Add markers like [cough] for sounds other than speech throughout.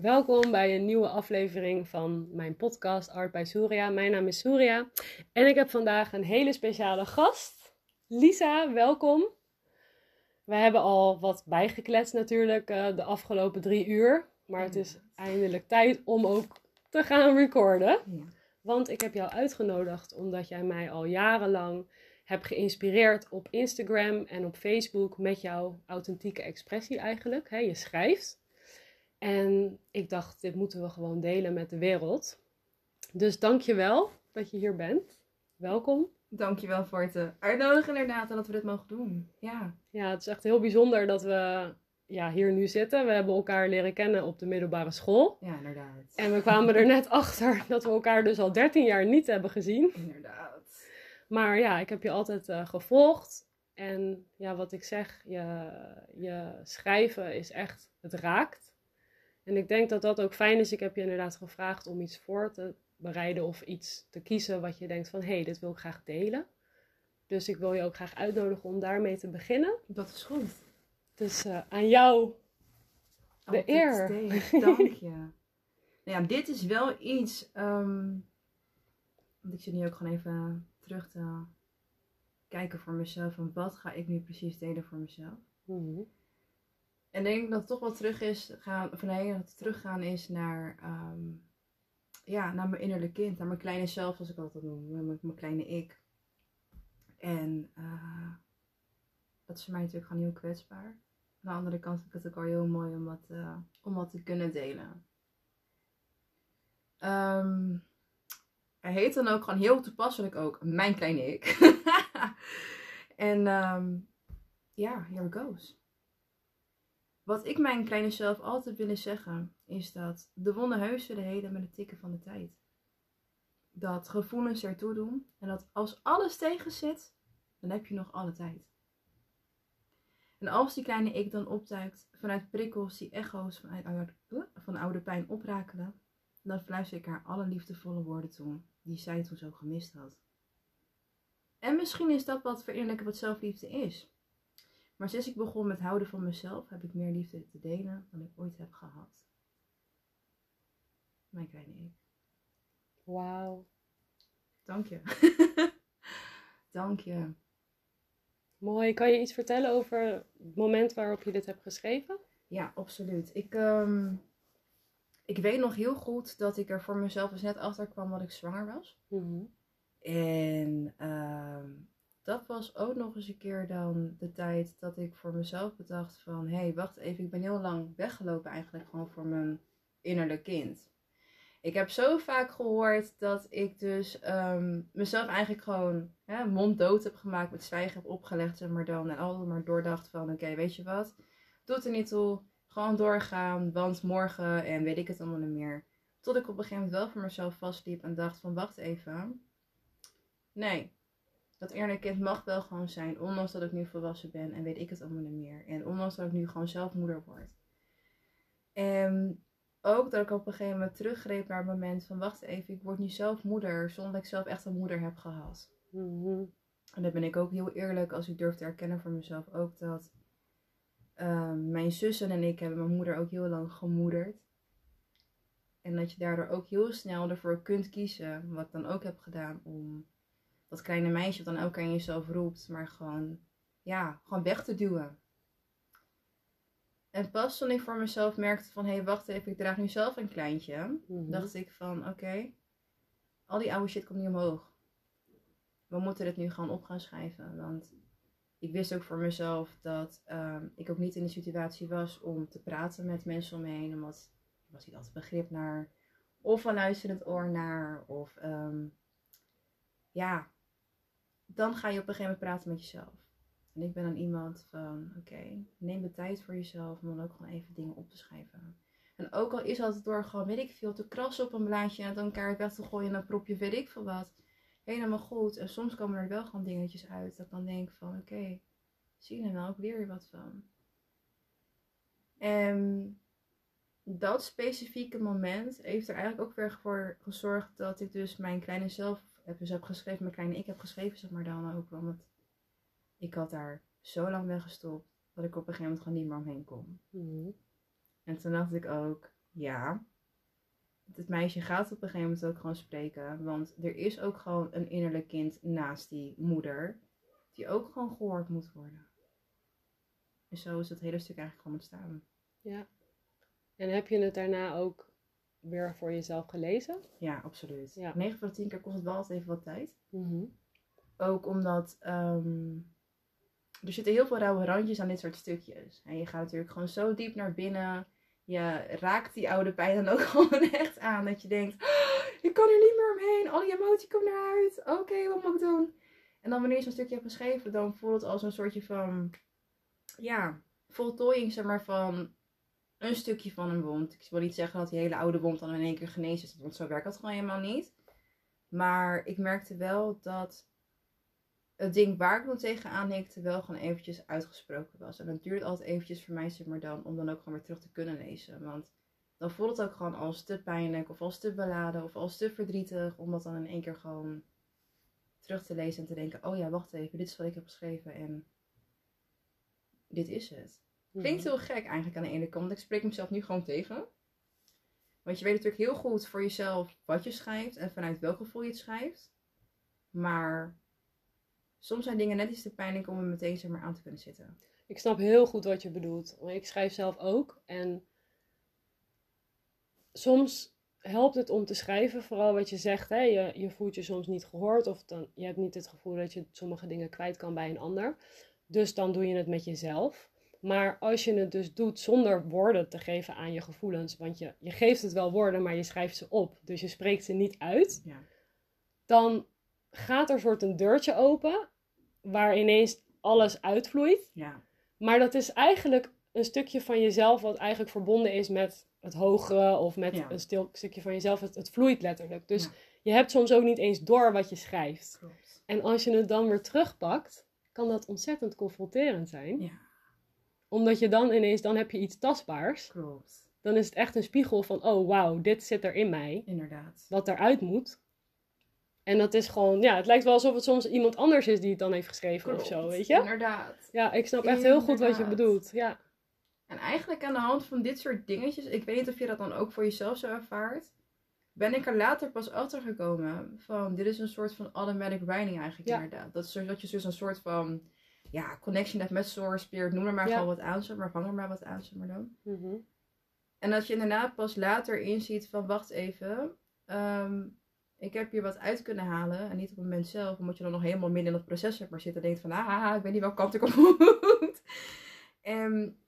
Welkom bij een nieuwe aflevering van mijn podcast Art bij Surya. Mijn naam is Surya en ik heb vandaag een hele speciale gast. Lisa, welkom. We hebben al wat bijgekletst natuurlijk uh, de afgelopen drie uur. Maar het is eindelijk tijd om ook te gaan recorden. Ja. Want ik heb jou uitgenodigd omdat jij mij al jarenlang hebt geïnspireerd op Instagram en op Facebook met jouw authentieke expressie eigenlijk. Je schrijft. En ik dacht, dit moeten we gewoon delen met de wereld. Dus dank je wel dat je hier bent. Welkom. Dankjewel voor het eh, uitnodigen inderdaad en dat we dit mogen doen. Ja. ja, het is echt heel bijzonder dat we ja, hier nu zitten. We hebben elkaar leren kennen op de middelbare school. Ja, inderdaad. En we kwamen er net achter dat we elkaar dus al 13 jaar niet hebben gezien. Inderdaad. Maar ja, ik heb je altijd uh, gevolgd. En ja, wat ik zeg, je, je schrijven is echt, het raakt. En ik denk dat dat ook fijn is. Ik heb je inderdaad gevraagd om iets voor te bereiden of iets te kiezen wat je denkt van hé, hey, dit wil ik graag delen. Dus ik wil je ook graag uitnodigen om daarmee te beginnen. Dat is goed. Dus uh, aan jou de oh, eer. Dank je. nou ja, dit is wel iets. Um, want ik zit nu ook gewoon even terug te kijken voor mezelf. Van wat ga ik nu precies delen voor mezelf? Mm En denk dat het toch wel terug is gaan, of nee, dat het teruggaan is naar, um, ja, naar mijn innerlijke kind, naar mijn kleine zelf, als ik altijd noem, mijn, mijn kleine ik. En uh, dat is voor mij natuurlijk gewoon heel kwetsbaar. Aan de andere kant vind ik het ook al heel mooi om wat, uh, om wat te kunnen delen. Um, hij heet dan ook gewoon heel toepasselijk ook Mijn Kleine Ik. [laughs] en um, ja, here goes. Wat ik mijn kleine zelf altijd willen zeggen, is dat de wonden heus zullen heden met het tikken van de tijd. Dat gevoelens ertoe doen en dat als alles tegen zit, dan heb je nog alle tijd. En als die kleine ik dan opduikt vanuit prikkels die echo's vanuit oude, van oude pijn oprakelen, dan fluister ik haar alle liefdevolle woorden toe die zij toen zo gemist had. En misschien is dat wat verinnerlijken wat zelfliefde is. Maar sinds ik begon met houden van mezelf, heb ik meer liefde te delen dan ik ooit heb gehad. Mijn kleine ik. Wauw. Dank je. [laughs] Dank je. Mooi. Kan je iets vertellen over het moment waarop je dit hebt geschreven? Ja, absoluut. Ik, um, ik weet nog heel goed dat ik er voor mezelf eens net achter kwam dat ik zwanger was. Mm -hmm. En um, dat was ook nog eens een keer dan de tijd dat ik voor mezelf bedacht van... Hé, hey, wacht even, ik ben heel lang weggelopen eigenlijk gewoon voor mijn innerlijk kind. Ik heb zo vaak gehoord dat ik dus um, mezelf eigenlijk gewoon ja, monddood heb gemaakt, met zwijgen heb opgelegd, zeg maar dan. En altijd maar doordacht van, oké, weet je wat, doet er niet toe, gewoon doorgaan, want morgen en weet ik het allemaal niet meer. Tot ik op een gegeven moment wel voor mezelf vastliep en dacht van, wacht even. Nee, dat eerlijk kind mag wel gewoon zijn, ondanks dat ik nu volwassen ben en weet ik het allemaal niet meer. En ondanks dat ik nu gewoon zelf moeder word. En ook dat ik op een gegeven moment teruggreep naar het moment van wacht even, ik word nu zelf moeder zonder dat ik zelf echt een moeder heb gehad. Mm-hmm. En dan ben ik ook heel eerlijk als ik durf te erkennen voor mezelf ook dat um, mijn zussen en ik hebben mijn moeder ook heel lang gemoederd. En dat je daardoor ook heel snel ervoor kunt kiezen, wat ik dan ook heb gedaan, om dat kleine meisje wat dan ook aan jezelf roept, maar gewoon, ja, gewoon weg te duwen. En pas toen ik voor mezelf merkte van, hé, hey, wacht even, ik draag nu zelf een kleintje, mm-hmm. dacht ik van, oké, al die oude shit komt niet omhoog. We moeten dit nu gewoon op gaan schrijven, want ik wist ook voor mezelf dat um, ik ook niet in de situatie was om te praten met mensen om me heen, omdat ik was niet altijd begrip naar, of een luisterend oor naar, of um, ja, dan ga je op een gegeven moment praten met jezelf. En ik ben dan iemand van, oké, neem de tijd voor jezelf om dan ook gewoon even dingen op te schrijven. En ook al is dat door gewoon, weet ik veel, te krassen op een blaadje en dan elkaar weg te gooien en dan prop je weet ik veel wat. Helemaal goed. En soms komen er wel gewoon dingetjes uit dat ik dan denk van, oké, zie je er nou, ik leer je wat van. En dat specifieke moment heeft er eigenlijk ook weer voor gezorgd dat ik dus mijn kleine zelf heb, dus heb geschreven, mijn kleine ik heb geschreven, zeg maar dan ook. Want ik had daar zo lang weggestopt dat ik op een gegeven moment gewoon niet meer omheen kon. Mm. En toen dacht ik ook, ja, het meisje gaat op een gegeven moment ook gewoon spreken. Want er is ook gewoon een innerlijk kind naast die moeder. Die ook gewoon gehoord moet worden. En zo is het hele stuk eigenlijk gewoon ontstaan. Ja. En heb je het daarna ook weer voor jezelf gelezen? Ja, absoluut. Ja. 9 van de 10 keer kost het wel altijd even wat tijd. Mhm. Ook omdat ehm, er zitten heel veel rauwe randjes aan dit soort stukjes. En je gaat natuurlijk gewoon zo diep naar binnen. Je raakt die oude pijn dan ook [laughs] gewoon echt aan. Dat je denkt, oh, ik kan er niet meer omheen. Al die emotie komt eruit. Oké, wat moet ik doen? En dan wanneer je zo'n stukje hebt geschreven, dan voelt het als een soortje van, ja, voltooiing zeg maar van een stukje van een wond. Ik wil niet zeggen dat die hele oude wond dan in één keer genezen is, want zo werkt dat gewoon helemaal niet. Maar ik merkte wel dat het ding waar ik nog tegenaan hikte wel gewoon eventjes uitgesproken was. En dat duurt altijd eventjes voor mij, zeg maar dan, om dan ook gewoon weer terug te kunnen lezen. Want dan voelt het ook gewoon als te pijnlijk, of als te beladen, of als te verdrietig, om dat dan in één keer gewoon terug te lezen en te denken, oh ja, wacht even, dit is wat ik heb geschreven en dit is het. Klinkt mhm. heel gek eigenlijk aan de ene kant. Ik spreek mezelf nu gewoon tegen. Want je weet natuurlijk heel goed voor jezelf wat je schrijft en vanuit welk gevoel je het schrijft. Maar soms zijn dingen net iets te pijnlijk om er meteen zeg maar aan te kunnen zitten. Ik snap heel goed wat je bedoelt. Ik schrijf zelf ook. En soms helpt het om te schrijven, vooral wat je zegt. Hè? Je, je voelt je soms niet gehoord of dan, je hebt niet het gevoel dat je sommige dingen kwijt kan bij een ander. Dus dan doe je het met jezelf. Maar als je het dus doet zonder woorden te geven aan je gevoelens, want je, je geeft het wel woorden, maar je schrijft ze op, dus je spreekt ze niet uit, ja. dan gaat er soort een deurtje open waar ineens alles uitvloeit. Ja. Maar dat is eigenlijk een stukje van jezelf wat eigenlijk verbonden is met het hogere of met een stil stukje van jezelf. Het, het vloeit letterlijk. Dus je hebt soms ook niet eens door wat je schrijft. Klopt. En als je het dan weer terugpakt, kan dat ontzettend confronterend zijn. Ja. Omdat je dan ineens, dan heb je iets tastbaars. Klopt. Dan is het echt een spiegel van, oh wauw, dit zit er in mij. Inderdaad. Wat eruit moet. En dat is gewoon, ja, het lijkt wel alsof het soms iemand anders is die het dan heeft geschreven of zo, weet je? Inderdaad. Ja, ik snap echt heel goed wat je bedoelt, ja. En eigenlijk aan de hand van dit soort dingetjes, ik weet niet of je dat dan ook voor jezelf zo ervaart, ben ik er later pas achter gekomen van dit is een soort van automatic writing eigenlijk inderdaad. Dat, is, dat je dus een soort van ja, connection hebt met Source Spirit, noem er maar gewoon wat aan, maar vang er maar wat aan, zeg maar dan. Mhm. En dat je inderdaad pas later inziet van wacht even, ehm, ik heb hier wat uit kunnen halen. En niet op het moment zelf, omdat je dan nog helemaal midden in het proces hebt maar zit en denkt van, ah, ik weet niet welke kant ik op [laughs] moet. en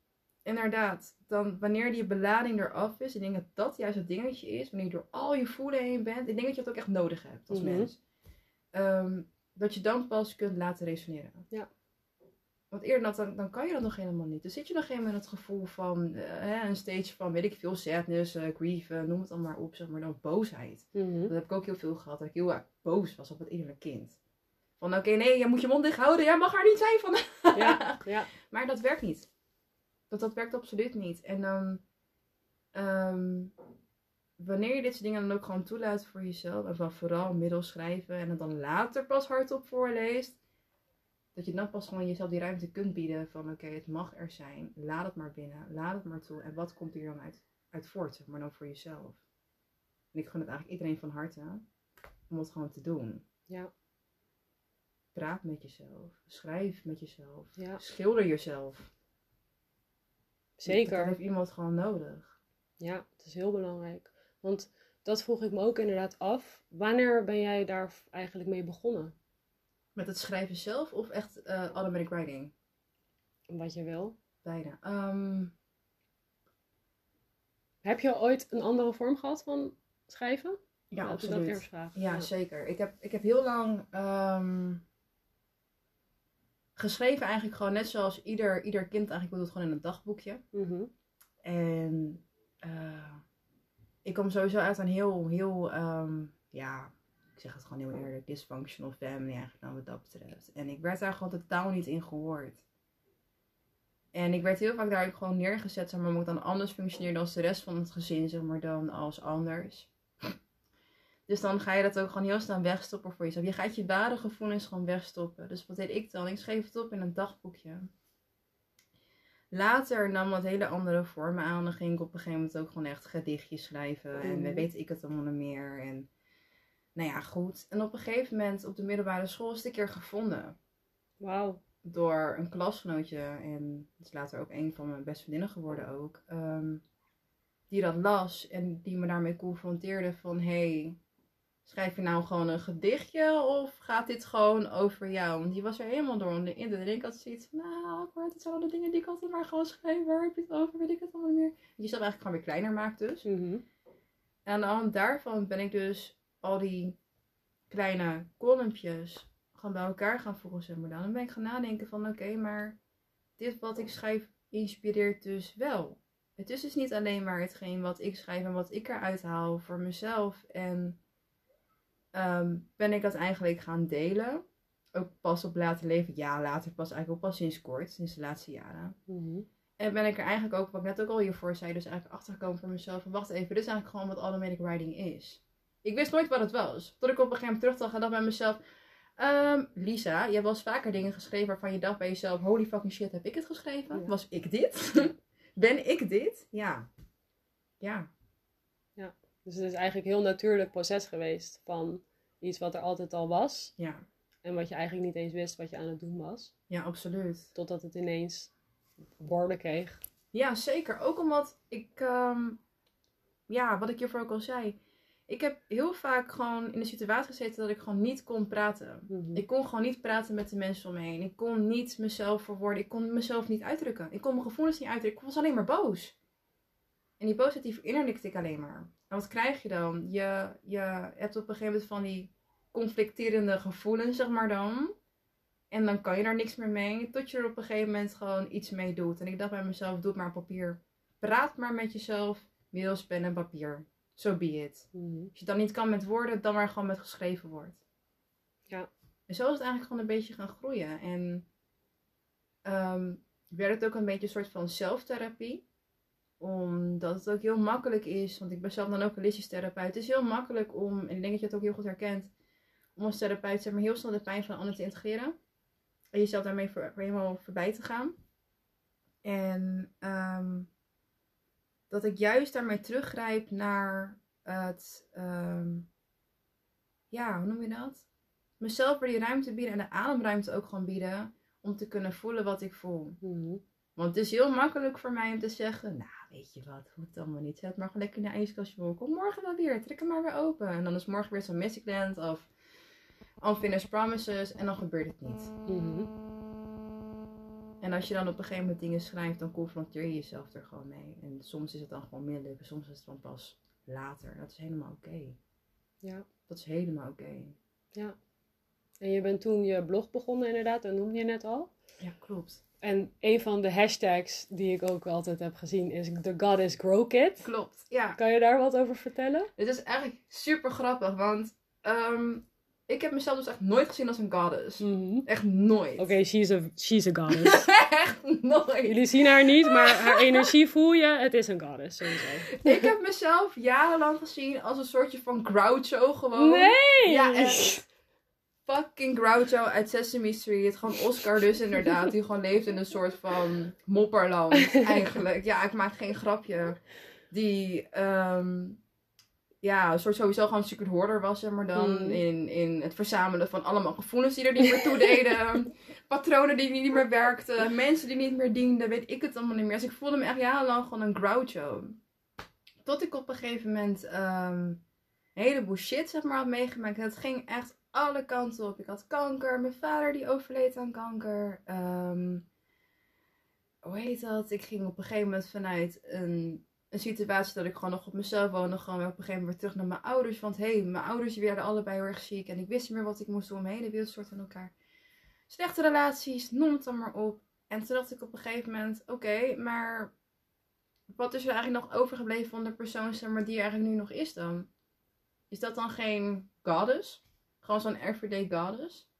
inderdaad, dan wanneer die belading eraf is, ik denk dat dat juist het dingetje is, wanneer je door al je voelen heen bent, ik denk dat je dat ook echt nodig hebt als mhm. mens. Ehm, dat je dan pas kunt laten resoneren. Ja. Want eerder dan, dan kan je dat nog helemaal niet. Dan zit je nog helemaal in het gevoel van uh, een stage van, weet ik veel, sadness, uh, grief, uh, noem het dan maar op, zeg maar dan boosheid. Mhm. Dat heb ik ook heel veel gehad, dat ik heel erg boos was op het innerlijk kind. Van oké, nee, je moet je mond dicht houden, jij mag er niet zijn van. [laughs] ja, ja. Maar dat werkt niet. Dat, dat werkt absoluut niet. En dan, ehm, wanneer je dit soort dingen dan ook gewoon toelaat voor jezelf, en van vooral middels schrijven en het dan later pas hardop voorleest, dat je dan pas gewoon jezelf die ruimte kunt bieden van oké, het mag er zijn, laat het maar binnen, laat het maar toe. En wat komt hier dan uit, uit voort, zeg maar dan voor jezelf. En ik gun het eigenlijk iedereen van harte om het gewoon te doen. Ja. Praat met jezelf, schrijf met jezelf, ja. schilder jezelf. Zeker. Dat heeft iemand gewoon nodig. Ja, het is heel belangrijk. Want dat vroeg ik me ook inderdaad af. Wanneer ben jij daar eigenlijk mee begonnen? Met het schrijven zelf of echt uh, automatic writing? Wat je wil. Bijna. Um... Heb je ooit een andere vorm gehad van schrijven? Ja, absoluut. dat eerst vragen. Ja, zeker. Ik heb, ik heb heel lang um, geschreven eigenlijk gewoon net zoals ieder, ieder kind eigenlijk doet het gewoon in een dagboekje. Mm En uh, ik kom sowieso uit een heel, heel, um, ja, ik zeg het gewoon heel eerlijk, dysfunctional family eigenlijk dan wat dat betreft. En ik werd daar gewoon totaal niet in gehoord. En ik werd heel vaak daar gewoon neergezet, zeg maar, omdat ik dan anders functioneerde als de rest van het gezin, zeg maar, dan als anders. Dus dan ga je dat ook gewoon heel snel wegstoppen voor jezelf. Je gaat je ware gevoelens gewoon wegstoppen. Dus wat deed ik dan? Ik schreef het op in een dagboekje. Later nam dat hele andere vormen aan. Dan ging ik op een gegeven moment ook gewoon echt gedichtjes schrijven. En Mhm. weet ik het allemaal niet meer. En nou ja, goed. En op een gegeven moment op de middelbare school is het een keer gevonden. Wauw. Door een klasgenootje. En dat is later ook een van mijn beste vriendinnen geworden ook. ehm, die dat las en die me daarmee confronteerde van... Hey, schrijf je nou gewoon een gedichtje of gaat dit gewoon over jou? Want die was er helemaal door onder indruk. En ik had zoiets van, nou, awkward, het zijn al de dingen die ik altijd maar gewoon schrijf. Waar heb je het over? Weet ik het allemaal meer. Die jezelf eigenlijk gewoon weer kleiner maakt dus. Mhm. En aan de hand daarvan ben ik dus al die kleine kolompjes gewoon bij elkaar gaan voegen, zeg maar dan. Dan ben ik gaan nadenken van, oké, maar dit wat ik schrijf inspireert dus wel. Het is dus niet alleen maar hetgeen wat ik schrijf en wat ik eruit haal voor mezelf. En ehm, ben ik dat eigenlijk gaan delen. Ook pas op later leven. Ja, later pas eigenlijk ook pas sinds kort, sinds de laatste jaren. Mhm. En ben ik er eigenlijk ook, wat ik net ook al hiervoor zei, dus eigenlijk achtergekomen voor mezelf. Van wacht even, dit is eigenlijk gewoon wat automatic writing is. Ik wist nooit wat het was. Tot ik op een gegeven moment terugdacht en dacht bij mezelf. ehm, Lisa, je hebt wel eens vaker dingen geschreven waarvan je dacht bij jezelf: holy fucking shit, heb ik het geschreven? Ja. Was ik dit? [laughs] ben ik dit? Ja. Ja. Dus het is eigenlijk een heel natuurlijk proces geweest van iets wat er altijd al was. Ja. En wat je eigenlijk niet eens wist wat je aan het doen was. Ja, absoluut. Totdat het ineens woorden kreeg. Ja, zeker. Ook omdat ik, ehm, ja, wat ik hiervoor ook al zei. Ik heb heel vaak gewoon in de situatie gezeten dat ik gewoon niet kon praten. Mhm. Ik kon gewoon niet praten met de mensen om me heen. Ik kon niet mezelf verwoorden. Ik kon mezelf niet uitdrukken. Ik kon mijn gevoelens niet uitdrukken. Ik was alleen maar boos. En die boosheid die verinnerlijkte ik alleen maar. En wat krijg je dan? Je, je hebt op een gegeven moment van die conflicterende gevoelens, zeg maar dan. En dan kan je daar niks meer mee. Tot je er op een gegeven moment gewoon iets mee doet. En ik dacht bij mezelf, doe het maar op papier. Praat maar met jezelf. Middels pen en papier. So be it. Mhm. Als je het dan niet kan met woorden, dan maar gewoon met geschreven woord. Ja. En zo is het eigenlijk gewoon een beetje gaan groeien. En ehm, werd het ook een beetje een soort van zelftherapie. Omdat het ook heel makkelijk is, want ik ben zelf dan ook holistisch therapeut. Het is heel makkelijk om, en ik denk dat je het ook heel goed herkent, om als therapeut zeg maar, heel snel de pijn van een ander te integreren. En jezelf daarmee voor, voor helemaal voorbij te gaan. En ehm, dat ik juist daarmee teruggrijp naar het, ehm, ja, hoe noem je dat? Mezelf weer die ruimte bieden en de ademruimte ook gewoon bieden om te kunnen voelen wat ik voel. Mhm. Want het is heel makkelijk voor mij om te zeggen, nou weet je wat, hoeft allemaal niet. Zet maar gewoon lekker in de ijskastje voor. Kom morgen wel weer, trek hem maar weer open. En dan is morgen weer zo'n Mysticland of Unfinished Promises en dan gebeurt het niet. Mhm. En als je dan op een gegeven moment dingen schrijft, dan confronteer je jezelf er gewoon mee. En soms is het dan gewoon middelijk, soms is het dan pas later. Dat is helemaal oké. Ja. Dat is helemaal oké. En je bent toen je blog begonnen inderdaad, dat noemde je net al. Ja, klopt. En een van de hashtags die ik ook altijd heb gezien is The Goddess Grow Kit. Klopt, ja. Kan je daar wat over vertellen? Dit is eigenlijk super grappig, want ehm, ik heb mezelf dus echt nooit gezien als een goddess. Mhm. Echt nooit. Oké, she's, a, she's a goddess. [laughs] echt nooit. Jullie zien haar niet, maar haar energie voel je. Het is een goddess, sowieso. Ik heb mezelf jarenlang gezien als een soortje van Groucho gewoon. Nee! Ja, echt. Fucking Groucho uit Sesame Street. Gewoon Oscar dus inderdaad. Die gewoon leeft in een soort van mopperland [laughs] eigenlijk. Ja, ik maak geen grapje. Die, ehm, ja, een soort sowieso gewoon secret hoarder was, zeg maar dan. Hmm. In, in het verzamelen van allemaal gevoelens die er niet meer toe deden. [laughs] Patronen die niet meer werkten. Mensen die niet meer dienden. Weet ik het allemaal niet meer. Dus ik voelde me echt jarenlang gewoon een Groucho. Tot ik op een gegeven moment ehm, een heleboel shit, zeg maar, had meegemaakt. Het ging echt alle kanten op. Ik had kanker. Mijn vader die overleed aan kanker. Ehm, hoe heet dat? Ik ging op een gegeven moment vanuit een, een situatie dat ik gewoon nog op mezelf woonde. Gewoon op een gegeven moment weer terug naar mijn ouders. Want hé, hey, mijn ouders werden allebei heel erg ziek. En ik wist niet meer wat ik moest doen. Mijn hele wereld stortte in elkaar. Slechte relaties, noem het dan maar op. En toen dacht ik op een gegeven moment, oké, maar wat is er eigenlijk nog overgebleven van de persoon zeg maar, die er eigenlijk nu nog is dan? Is dat dan geen goddess? Gewoon zo'n everyday goddess?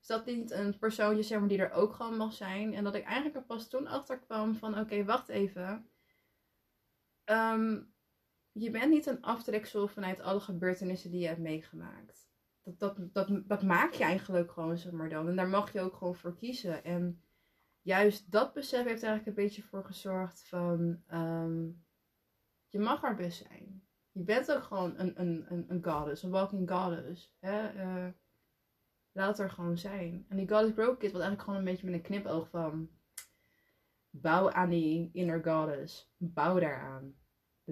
Is dat niet een persoontje zeg maar, die er ook gewoon mag zijn? En dat ik eigenlijk er pas toen achter kwam van oké, wacht even. Ehm, je bent niet een aftreksel vanuit alle gebeurtenissen die je hebt meegemaakt. Dat, dat, dat, maak je eigenlijk gewoon, zeg maar dan. En daar mag je ook gewoon voor kiezen. En juist dat besef heeft eigenlijk een beetje voor gezorgd van ehm, je mag er best zijn. Je bent ook gewoon een, een, een, een goddess, een walking goddess. Hè? Uh, laat er gewoon zijn. En die goddess broke kid wat eigenlijk gewoon een beetje met een knipoog van bouw aan die inner goddess. Bouw daaraan.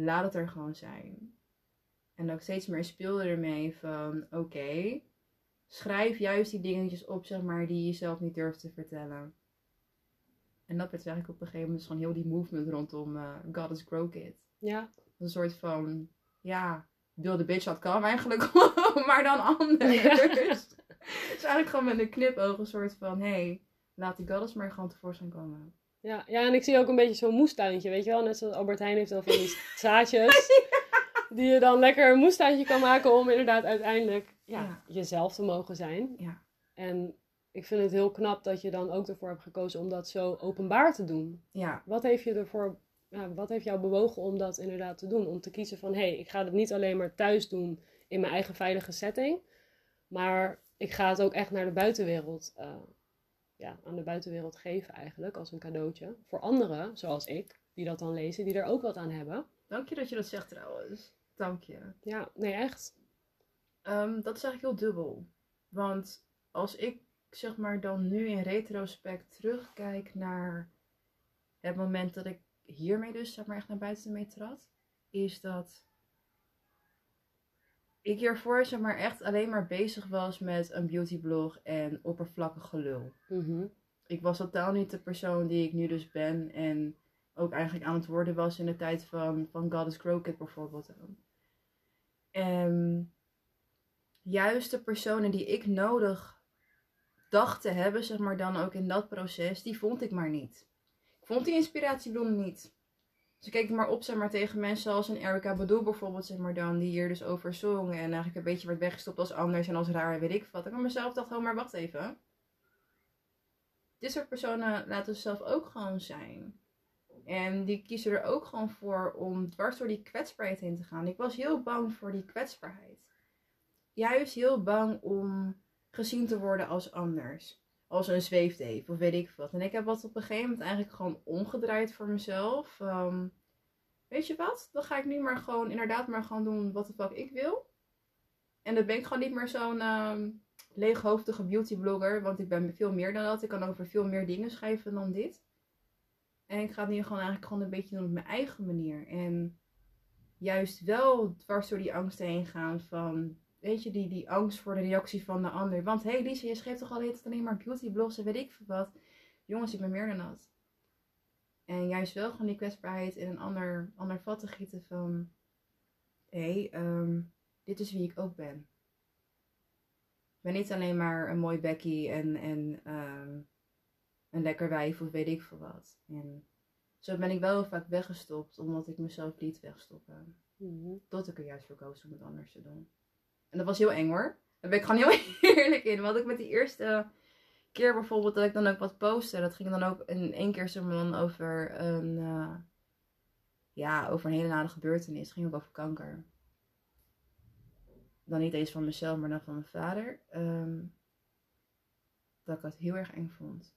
Laat het er gewoon zijn. En ook steeds meer speelde ermee van oké, schrijf juist die dingetjes op, zeg maar, die je zelf niet durft te vertellen. En dat werd eigenlijk op een gegeven moment gewoon heel die movement rondom uh, Goddess Grow Kid. Ja. Een soort van, ja, wilde bitch dat kan eigenlijk [laughs] maar dan anders. Ja. [laughs] dus eigenlijk gewoon met een knipoog een soort van, hé, hey, laat die goddess maar gewoon tevoorschijn komen. Ja, ja, en ik zie ook een beetje zo'n moestuintje, weet je wel? Net zoals Albert Heijn heeft dan van die [laughs] zaadjes. Die je dan lekker een moestuintje kan maken om inderdaad uiteindelijk ja, jezelf te mogen zijn. Ja. En ik vind het heel knap dat je dan ook ervoor hebt gekozen om dat zo openbaar te doen. Ja. Wat heeft je ervoor, ja, wat heeft jou bewogen om dat inderdaad te doen? Om te kiezen van, hé, hey, ik ga het niet alleen maar thuis doen in mijn eigen veilige setting, maar ik ga het ook echt naar de buitenwereld, uh, ja, aan de buitenwereld geven eigenlijk, als een cadeautje. Voor anderen, zoals ik, die dat dan lezen, die er ook wat aan hebben. Dank je dat je dat zegt trouwens. Dank je. Ja, nee, echt. Um, dat is eigenlijk heel dubbel. Want als ik zeg maar dan nu in retrospect terugkijk naar het moment dat ik hiermee dus zeg maar echt naar buiten mee trad, is dat ik hiervoor zeg maar echt alleen maar bezig was met een beautyblog en oppervlakkig gelul. Mhm. Ik was totaal niet de persoon die ik nu dus ben en ook eigenlijk aan het worden was in de tijd van, van Goddess Crooked bijvoorbeeld. En juist de personen die ik nodig dacht te hebben, zeg maar dan ook in dat proces, die vond ik maar niet. Ik vond die inspiratiebronnen niet. Dus ik keek maar op zeg maar, tegen mensen als een Erica Badu bijvoorbeeld, zeg maar dan, die hier dus over zong. En eigenlijk een beetje werd weggestopt als anders en als raar en weet ik wat. Ik van mezelf dacht, oh maar wacht even. Dit soort personen laten ze zelf ook gewoon zijn. En die kiezen er ook gewoon voor om dwars door die kwetsbaarheid heen te gaan. Ik was heel bang voor die kwetsbaarheid. Juist heel bang om gezien te worden als anders. Als een zweefdeef of weet ik wat. En ik heb wat op een gegeven moment eigenlijk gewoon omgedraaid voor mezelf. Um, weet je wat? Dan ga ik nu maar gewoon inderdaad maar gewoon doen wat de fuck ik wil. En dan ben ik gewoon niet meer zo'n um, leeghoofdige beautyblogger. Want ik ben veel meer dan dat. Ik kan over veel meer dingen schrijven dan dit. En ik ga het nu gewoon eigenlijk gewoon een beetje doen op mijn eigen manier. En juist wel dwars door die angst heen gaan van, weet je, die, die angst voor de reactie van de ander. Want hé hey Lise, je schrijft toch al het alleen maar beautyblogs en weet ik veel wat. Jongens, ik ben meer dan dat. En juist wel gewoon die kwetsbaarheid in een ander, ander vat te gieten van, hé, hey, ehm, dit is wie ik ook ben. Ik ben niet alleen maar een mooi Becky en, en um, een lekker wijf of weet ik veel wat. En zo ben ik wel vaak weggestopt, omdat ik mezelf liet wegstoppen. Mm Tot ik er juist voor koos om het anders te doen. En dat was heel eng hoor. Daar ben ik gewoon heel [laughs] eerlijk in. Want ik met die eerste keer bijvoorbeeld dat ik dan ook wat postte. Dat ging dan ook in één keer zo dan over een, uh, ja, over een hele nare gebeurtenis. Het ging ook over kanker. Dan niet eens van mezelf, maar dan van mijn vader. Um, dat ik het heel erg eng vond.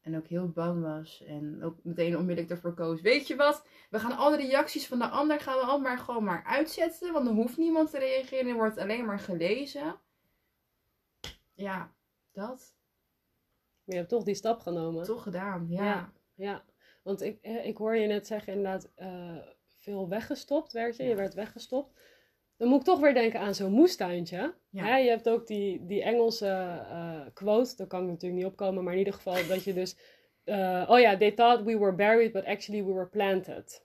En ook heel bang was. En ook meteen onmiddellijk ervoor koos. Weet je wat? We gaan alle reacties van de ander gaan we allemaal maar gewoon maar uitzetten. Want dan hoeft niemand te reageren. Er wordt alleen maar gelezen. Ja, dat. Maar je hebt toch die stap genomen. Toch gedaan, ja. Ja, want ik, ik hoor je net zeggen inderdaad uh, veel weggestopt werd je. Je werd weggestopt. Dan moet ik toch weer denken aan zo'n moestuintje. Ja. je hebt ook die, die Engelse uh, quote, daar kan ik natuurlijk niet opkomen, maar in ieder geval dat je dus... Uh, oh ja, they thought we were buried, but actually we were planted.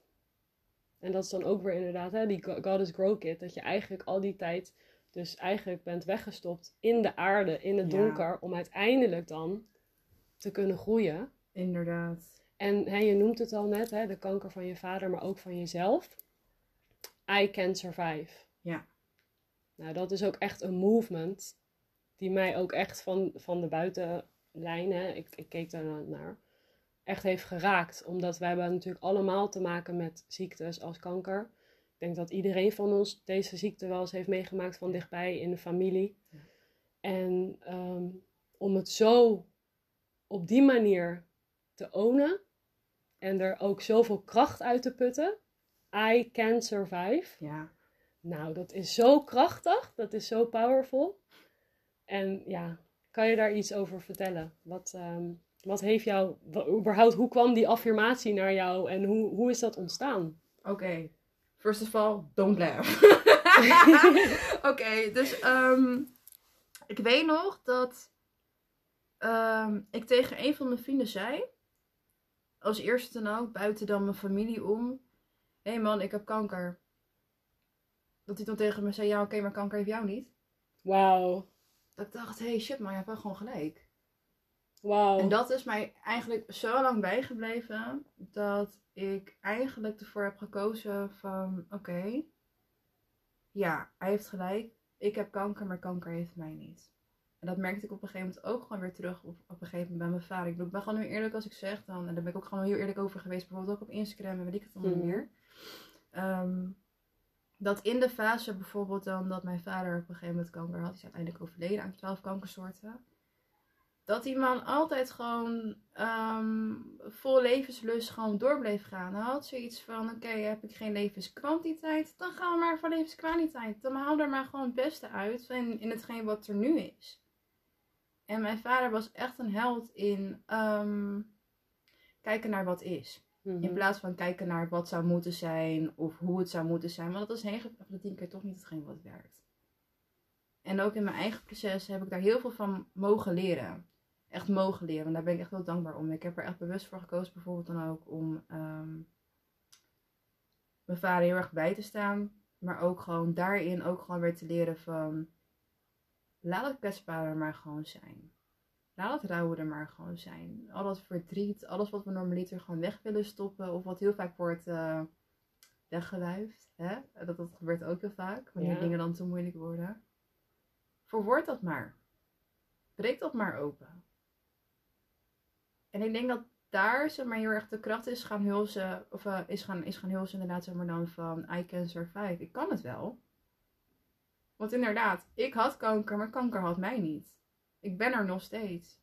En dat is dan ook weer inderdaad hè, die Goddess Grow Kit, dat je eigenlijk al die tijd dus eigenlijk bent weggestopt in de aarde, in het donker, om uiteindelijk dan te kunnen groeien. Inderdaad. En hè, je noemt het al net, hè, de kanker van je vader, maar ook van jezelf. I can survive. Ja. Nou, dat is ook echt een movement die mij ook echt van, van de buitenlijnen, ik, ik keek daar naar, echt heeft geraakt. Omdat wij hebben natuurlijk allemaal te maken met ziektes als kanker. Ik denk dat iedereen van ons deze ziekte wel eens heeft meegemaakt van dichtbij in de familie. En um, om het zo op die manier te ownen en er ook zoveel kracht uit te putten. I can survive. Ja. Nou, dat is zo krachtig, dat is zo powerful. En ja, kan je daar iets over vertellen? Wat, ehm, wat heeft jou, überhaupt, hoe kwam die affirmatie naar jou en hoe, hoe is dat ontstaan? Oké, first of all, don't laugh. [laughs] [laughs] Oké, dus um, ik weet nog dat um, ik tegen een van mijn vrienden zei, als eerste dan ook, buiten dan mijn familie om, hé hey man, ik heb kanker. Dat hij dan tegen me zei, ja oké, maar kanker heeft jou niet. Wauw. Dat ik dacht, hey shit man, je hebt wel gewoon gelijk. Wauw. En dat is mij eigenlijk zo lang bijgebleven dat ik eigenlijk ervoor heb gekozen van oké, ja, hij heeft gelijk. Ik heb kanker, maar kanker heeft mij niet. En dat merkte ik op een gegeven moment ook gewoon weer terug op, op een gegeven moment bij mijn vader. Ik, bedoel, ik ben gewoon nu eerlijk als ik zeg dan, en daar ben ik ook gewoon heel eerlijk over geweest, bijvoorbeeld ook op Instagram en weet ik het dan mm. meer. Ehm, dat in de fase bijvoorbeeld dan dat mijn vader op een gegeven moment kanker had, hij is uiteindelijk overleden aan 12 kankersoorten dat die man altijd gewoon um, vol levenslust gewoon door bleef gaan. Hij had zoiets van, oké, heb ik geen levenskwantiteit, dan gaan we maar voor levenskwaliteit. Dan haal er maar gewoon het beste uit in, in hetgeen wat er nu is. En mijn vader was echt een held in um, kijken naar wat is. In mhm. plaats van kijken naar wat zou moeten zijn of hoe het zou moeten zijn. Want dat is 9 van de 10 keer toch niet hetgeen wat werkt. En ook in mijn eigen proces heb ik daar heel veel van mogen leren echt mogen leren. En daar ben ik echt heel dankbaar om. Ik heb er echt bewust voor gekozen, bijvoorbeeld dan ook om ehm, mijn vader heel erg bij te staan. Maar ook gewoon daarin ook gewoon weer te leren van laat het kwetsbaar er maar gewoon zijn. Laat het rouwen er maar gewoon zijn. Al dat verdriet, alles wat we normaliter gewoon weg willen stoppen. Of wat heel vaak wordt uh, weggewuifd. Hè? Dat, dat gebeurt ook heel vaak. Wanneer dingen dan te moeilijk worden. Verwoord dat maar. Breek dat maar open. En ik denk dat daar zeg maar, heel erg de kracht is gaan hulzen, of uh, is, gaan, is gaan hulzen inderdaad zeg maar dan van I can survive. Ik kan het wel. Want inderdaad, ik had kanker, maar kanker had mij niet. Ik ben er nog steeds.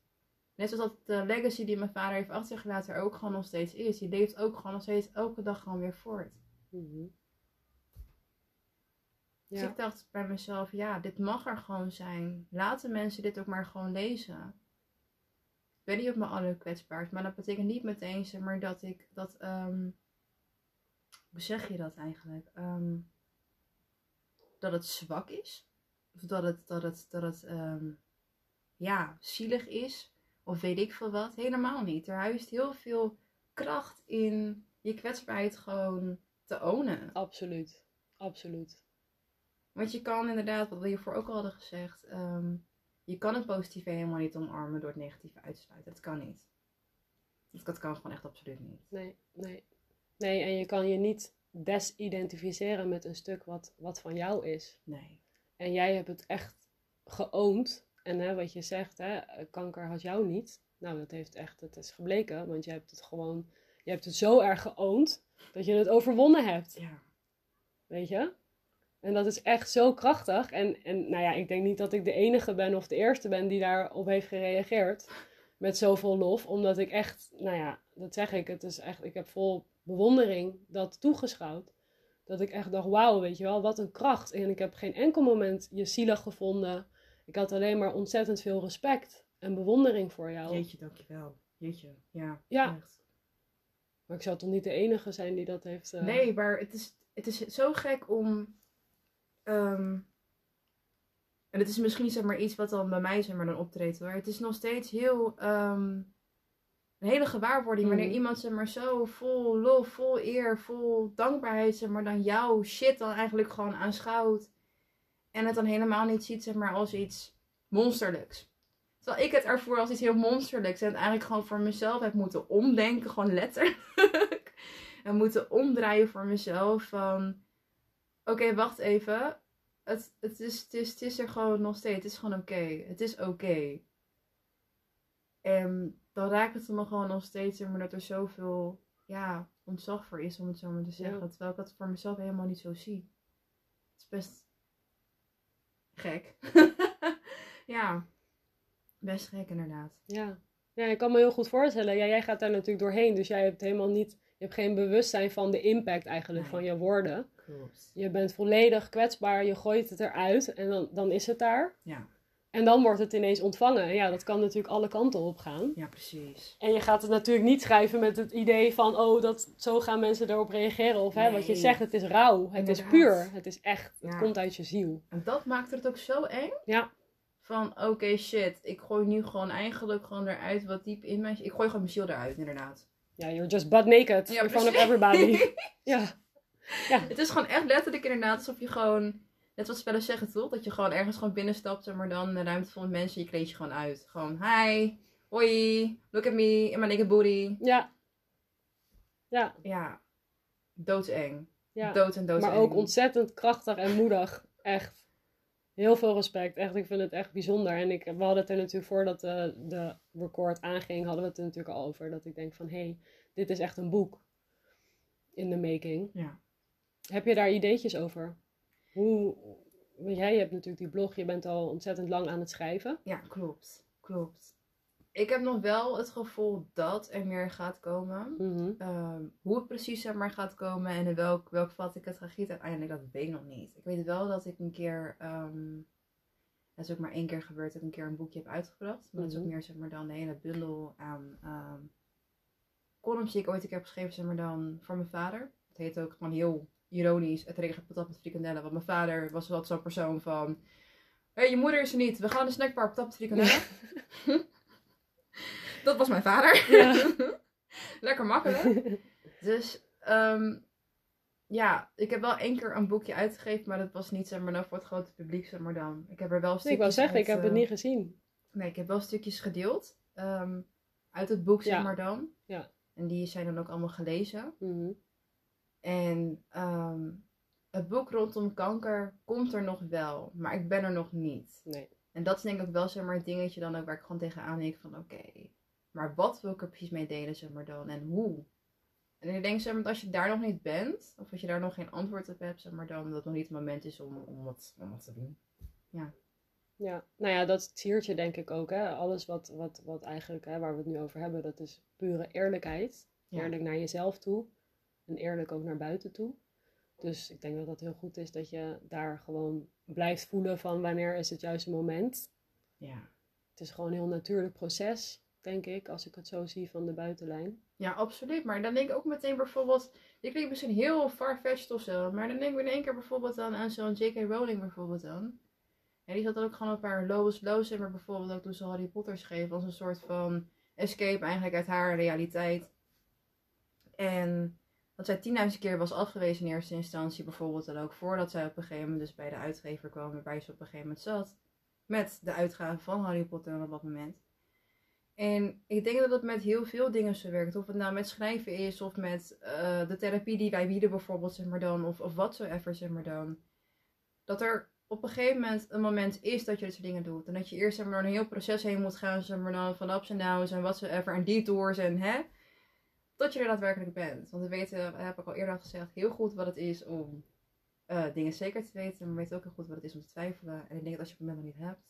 Net zoals dat de legacy die mijn vader heeft achtergelaten er ook gewoon nog steeds is. Die leeft ook gewoon nog steeds elke dag gewoon weer voort. Mm Dus ik dacht bij mezelf, ja, dit mag er gewoon zijn. Laten mensen dit ook maar gewoon lezen ben niet op mijn alle kwetsbaar. Maar dat betekent niet meteen zeg maar, dat ik dat. Um, hoe zeg je dat eigenlijk? Um, dat het zwak is. Of dat het, dat het, dat het um, ja, zielig is. Of weet ik veel wat. Helemaal niet. Er huist heel veel kracht in je kwetsbaarheid gewoon te ownen. Absoluut. Absoluut. Want je kan inderdaad, wat we hiervoor ook al hadden gezegd, um, je kan het positieve helemaal niet omarmen door het negatieve uitsluiten. Dat kan niet. Dat kan gewoon echt absoluut niet. Nee, nee. Nee, en je kan je niet desidentificeren met een stuk wat, wat van jou is. Nee. En jij hebt het echt geoond. En hè, wat je zegt, hè, kanker had jou niet. Nou, dat heeft echt, het is gebleken. Want je hebt het gewoon, je hebt het zo erg geoond dat je het overwonnen hebt. Ja. Weet je? En dat is echt zo krachtig. En, en nou ja, ik denk niet dat ik de enige ben of de eerste ben die daarop heeft gereageerd. Met zoveel lof. Omdat ik echt, nou ja, dat zeg ik. Het is echt, ik heb vol bewondering dat toegeschouwd. Dat ik echt dacht, wauw, weet je wel, wat een kracht. En ik heb geen enkel moment je zielig gevonden. Ik had alleen maar ontzettend veel respect en bewondering voor jou. Jeetje, dankjewel. Jeetje, ja. Ja. Echt. Maar ik zou toch niet de enige zijn die dat heeft... Uh... Nee, maar het is, het is zo gek om Um, en het is misschien zeg maar iets wat dan bij mij zeg maar dan optreedt hoor. Het is nog steeds heel um, een hele gewaarwording wanneer mm. iemand zeg maar zo vol lof, vol eer, vol dankbaarheid zeg maar dan jouw shit dan eigenlijk gewoon aanschouwt. En het dan helemaal niet ziet zeg maar als iets monsterlijks. Terwijl ik het ervoor als iets heel monsterlijks en het eigenlijk gewoon voor mezelf heb moeten omdenken, gewoon letterlijk. [laughs] en moeten omdraaien voor mezelf van oké, wacht even. Het, het, is, het, is, het is er gewoon nog steeds. Het is gewoon oké. Het is oké. En dan raakt het me gewoon nog steeds, maar dat er zoveel ja, ontzag voor is, om het zo maar te zeggen. Terwijl ik dat voor mezelf helemaal niet zo zie. Het is best gek. [laughs] ja, best gek inderdaad. Ja. Ja, ik kan me heel goed voorstellen. Ja, jij gaat daar natuurlijk doorheen, dus jij hebt helemaal niet, je hebt geen bewustzijn van de impact eigenlijk van je woorden. Klopt. Je bent volledig kwetsbaar, je gooit het eruit en dan, dan is het daar. Ja. En dan wordt het ineens ontvangen. En ja, dat kan natuurlijk alle kanten op gaan. Ja, precies. En je gaat het natuurlijk niet schrijven met het idee van, oh, dat, zo gaan mensen erop reageren. Of hè, wat je zegt, het is rauw, het is puur, het is echt, het komt uit je ziel. En dat maakt het ook zo eng. Ja, Van, oké, shit. Ik gooi nu gewoon eigenlijk gewoon eruit wat diep in mij. Ik gooi gewoon mijn ziel eruit, inderdaad. ja you're just butt naked Ja, in front of everybody. [laughs] ja. ja, Het is gewoon echt letterlijk inderdaad alsof je gewoon... Net wat spellen zeggen, toch? Dat je gewoon ergens gewoon binnenstapt, maar dan een ruimte vol met mensen. Je kleed je gewoon uit. Gewoon, hi, hoi, look at me, in my naked booty. ja. Ja, Ja, doodseng. ja. Dood en doodseng. Maar ook ontzettend krachtig en moedig. Echt. Heel veel respect. Echt, ik vind het echt bijzonder. En ik, we hadden het er natuurlijk voordat de, de record aanging, hadden we het er natuurlijk al over. Dat ik denk van, hé, hey, dit is echt een boek in de making. Ja. Heb je daar ideetjes over? Hoe, want jij hebt natuurlijk die blog, je bent al ontzettend lang aan het schrijven. Ja, klopt. Klopt. Ik heb nog wel het gevoel dat er meer gaat komen. Mhm. Ehm, hoe het precies zeg maar gaat komen en in welk, welk vat ik het ga gieten uiteindelijk, dat weet ik nog niet. Ik weet wel dat ik een keer, ehm dat is ook maar één keer gebeurd, dat ik een keer een boekje heb uitgebracht. Maar dat is ook Mhm. meer zeg maar dan de hele bundel aan ehm columns die ik ooit een keer heb geschreven, zeg maar dan voor mijn vader. Het heet ook gewoon heel ironisch, het regent patat met frikandellen. Want mijn vader was wel zo'n persoon van, hé, je moeder is er niet, we gaan de snackbar patat met frikandellen. [laughs] dat was mijn vader. Ja. [laughs] Lekker makkelijk. Dus ehm, ja, ik heb wel één keer een boekje uitgegeven, maar dat was niet zeg maar nou voor het grote publiek, zeg maar dan. Ik heb er wel Nee, stukjes ik wou zeggen, ik heb het eh, niet gezien. Nee, ik heb wel stukjes gedeeld ehm, uit het boek, zeg Ja. maar dan. Ja. En die zijn dan ook allemaal gelezen. Mhm. En ehm, het boek rondom kanker komt er nog wel, maar ik ben er nog niet. Nee. En dat is denk ik ook wel zeg maar het dingetje dan ook waar ik gewoon tegenaan denk van oké, maar wat wil ik er precies mee delen zeg maar dan en hoe? En ik denk zeg maar dat als je daar nog niet bent, of als je daar nog geen antwoord op hebt zeg maar dan, dat het nog niet het moment is om, om, wat, om wat te doen. Ja, nou ja, dat siert je denk ik ook. Hè? Alles wat, wat, wat eigenlijk, hè, waar we het nu over hebben, dat is pure eerlijkheid. Ja. Eerlijk naar jezelf toe. En eerlijk ook naar buiten toe. Dus ik denk dat dat heel goed is dat je daar gewoon blijft voelen van wanneer is het juiste moment. Ja. Het is gewoon een heel natuurlijk proces, denk ik, als ik het zo zie van de buitenlijn. Ja, absoluut. Maar dan denk ik ook meteen bijvoorbeeld, dit klinkt misschien heel farfetched of zo, maar dan denk ik in één keer bijvoorbeeld dan aan zo'n J.K. Rowling bijvoorbeeld dan. En die had ook gewoon een paar lowest lows in, maar bijvoorbeeld ook toen ze Harry Potter schreef, als een soort van escape eigenlijk uit haar realiteit. En dat zij tienduizend keer was afgewezen in eerste instantie, bijvoorbeeld dan ook voordat zij op een gegeven moment dus bij de uitgever kwam, waarbij ze op een gegeven moment zat. Met de uitgave van Harry Potter op dat moment. En ik denk dat het met heel veel dingen zo werkt. Of het nou met schrijven is, of met eh, de therapie die wij bieden bijvoorbeeld, zeg maar dan. Of, of whatsoever, zeg maar dan. Dat er op een gegeven moment een moment is dat je dit soort dingen doet. En dat je eerst zeg maar, een heel proces heen moet gaan, zeg maar dan, van ups en downs en whatsoever. En detours en hè. Dat je er daadwerkelijk bent. Want we weten, dat heb ik al eerder al gezegd, heel goed wat het is om eh, dingen zeker te weten. Maar we weten ook heel goed wat het is om te twijfelen. En ik denk dat als je het moment nog niet hebt,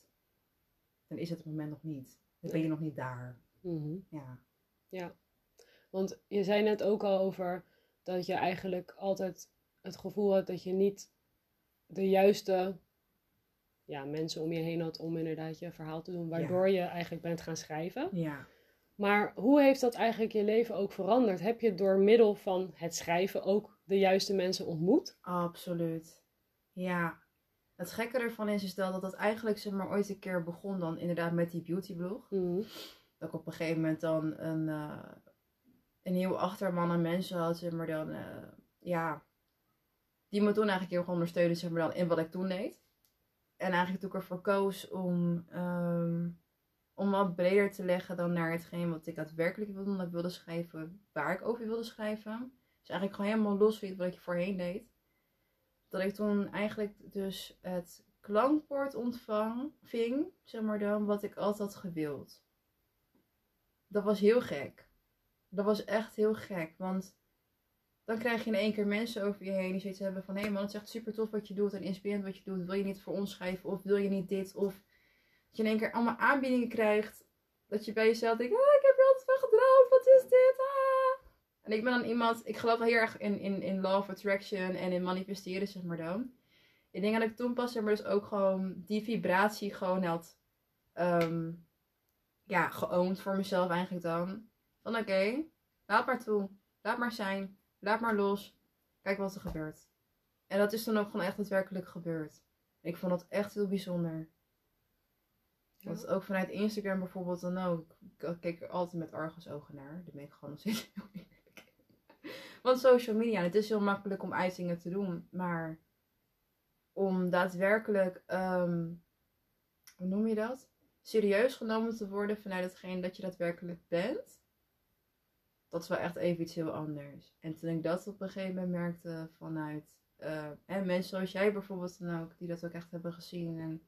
dan is het het moment nog niet. Dan ben je nog niet daar. Mhm. Ja. Ja, want je zei net ook al over dat je eigenlijk altijd het gevoel had dat je niet de juiste ja, mensen om je heen had om inderdaad je verhaal te doen, waardoor je eigenlijk bent gaan schrijven. Ja. Maar hoe heeft dat eigenlijk je leven ook veranderd? Heb je door middel van het schrijven ook de juiste mensen ontmoet? Absoluut. Ja. Het gekke ervan is, is dat dat het eigenlijk zeg maar ooit een keer begon dan inderdaad met die beautyblog. Mhm. Dat ik op een gegeven moment dan een, eh, een heel achterman aan mensen had, zeg maar dan, eh, ja, die me toen eigenlijk heel erg ondersteunde, zeg maar dan, in wat ik toen deed. En eigenlijk toen ik ervoor koos om, ehm, om wat breder te leggen dan naar hetgeen wat ik daadwerkelijk wilde, omdat ik wilde schrijven, waar ik over wilde schrijven. Dus eigenlijk gewoon helemaal los van wat ik voorheen deed. Dat ik toen eigenlijk dus het ontvang, ving, zeg maar dan, wat ik altijd had gewild. Dat was heel gek. Dat was echt heel gek, want dan krijg je in één keer mensen over je heen die zoiets hebben van... Hé hey man, het is echt super tof wat je doet en inspirerend wat je doet. Wil je niet voor ons schrijven of wil je niet dit? Of dat je in één keer allemaal aanbiedingen krijgt Dat je bij jezelf denkt, ah, ik heb er altijd van gedroomd, wat is dit? Ah. En ik ben dan iemand, ik geloof heel erg in, in, in law of attraction en in manifesteren, zeg maar dan. Ik denk dat ik toen pas, maar, dus ook gewoon die vibratie gewoon had, um, ja, geoond voor mezelf eigenlijk dan. Van oké, laat maar toe, laat maar zijn, laat maar los, kijk wat er gebeurt. En dat is dan ook gewoon echt daadwerkelijk gebeurd. Ik vond dat echt heel bijzonder. Want ook vanuit Instagram bijvoorbeeld dan ook. Ik keek er altijd met argusogen naar. Daar ben ik gewoon nog steeds heel. [laughs] Want social media, het is heel makkelijk om uitingen te doen. Maar om daadwerkelijk, um, hoe noem je dat? Serieus genomen te worden vanuit hetgeen dat je daadwerkelijk bent. Dat is wel echt even iets heel anders. En toen ik dat op een gegeven moment merkte vanuit en mensen zoals jij bijvoorbeeld dan ook, die dat ook echt hebben gezien en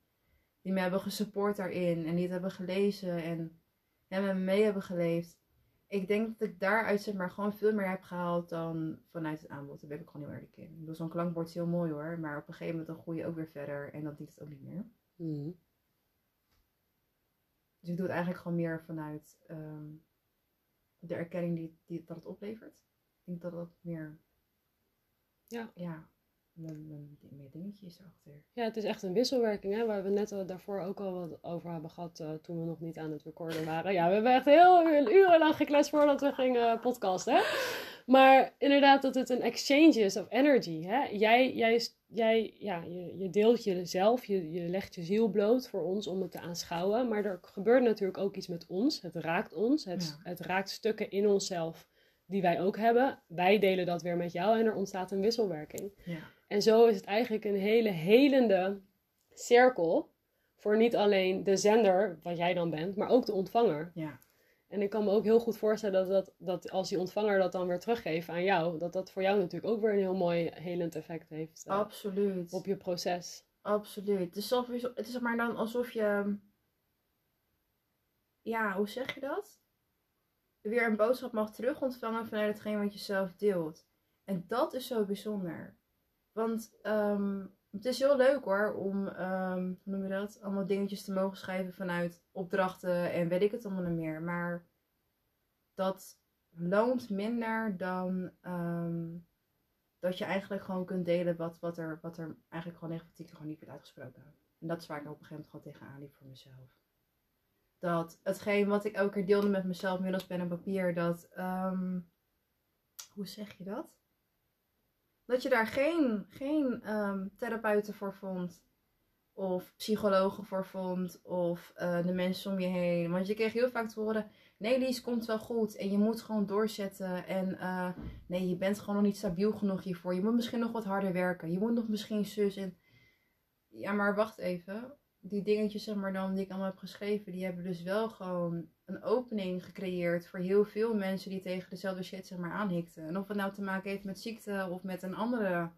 die me hebben gesupport daarin en die het hebben gelezen en, en met me mee hebben geleefd. Ik denk dat ik daaruit zeg maar gewoon veel meer heb gehaald dan vanuit het aanbod. Daar ben ik gewoon heel eerlijk in. Ik bedoel, zo'n klankbord is heel mooi hoor, maar op een gegeven moment dan groei je ook weer verder en dan dient het ook niet meer. Mhm. Dus ik doe het eigenlijk gewoon meer vanuit ehm, de erkenning die, die dat het oplevert. Ik denk dat dat meer ja. ja, meer dingetjes erachter. Ja, het is echt een wisselwerking, hè, waar we net daarvoor ook al wat over hebben gehad uh, toen we nog niet aan het recorden waren. Ja, we hebben echt heel urenlang gekletst voordat we gingen podcasten. Maar inderdaad, dat het een exchange is of energy. Hè? Jij, jij, jij ja, je, je deelt jezelf, je, je legt je ziel bloot voor ons om het te aanschouwen. Maar er gebeurt natuurlijk ook iets met ons. Het raakt ons. Het, het raakt stukken in onszelf die wij ook hebben. Wij delen dat weer met jou en er ontstaat een wisselwerking. Ja. En zo is het eigenlijk een hele helende cirkel voor niet alleen de zender, wat jij dan bent, maar ook de ontvanger. Ja. En ik kan me ook heel goed voorstellen dat, dat, dat als die ontvanger dat dan weer teruggeeft aan jou, dat dat voor jou natuurlijk ook weer een heel mooi helend effect heeft. Uh, Absoluut. Op je proces. Absoluut. Het is, het is maar dan alsof je. Ja, hoe zeg je dat? Weer een boodschap mag terug ontvangen vanuit hetgeen wat je zelf deelt. En dat is zo bijzonder. Want ehm, het is heel leuk hoor om, um, hoe noem je dat? Allemaal dingetjes te mogen schrijven vanuit opdrachten en weet ik het allemaal meer. Maar dat loont minder dan ehm, dat je eigenlijk gewoon kunt delen wat, wat, er, wat er eigenlijk gewoon negatief gewoon niet wordt uitgesproken. En dat is waar ik op een gegeven moment gewoon tegenaan liep voor mezelf. Dat hetgeen wat ik elke keer deelde met mezelf middels pen en papier, dat, hoe zeg je dat? Dat je daar geen, geen um, therapeuten voor vond. Of psychologen voor vond. Of uh, de mensen om je heen. Want je kreeg heel vaak te horen. Nee, Lies, komt wel goed. En je moet gewoon doorzetten. En uh, nee, je bent gewoon nog niet stabiel genoeg hiervoor. Je moet misschien nog wat harder werken. Je moet nog misschien zus. En ja, maar wacht even die dingetjes, zeg maar dan, die ik allemaal heb geschreven, die hebben dus wel gewoon een opening gecreëerd voor heel veel mensen die tegen dezelfde shit, zeg maar, aanhikten. En of het nou te maken heeft met ziekte of met een andere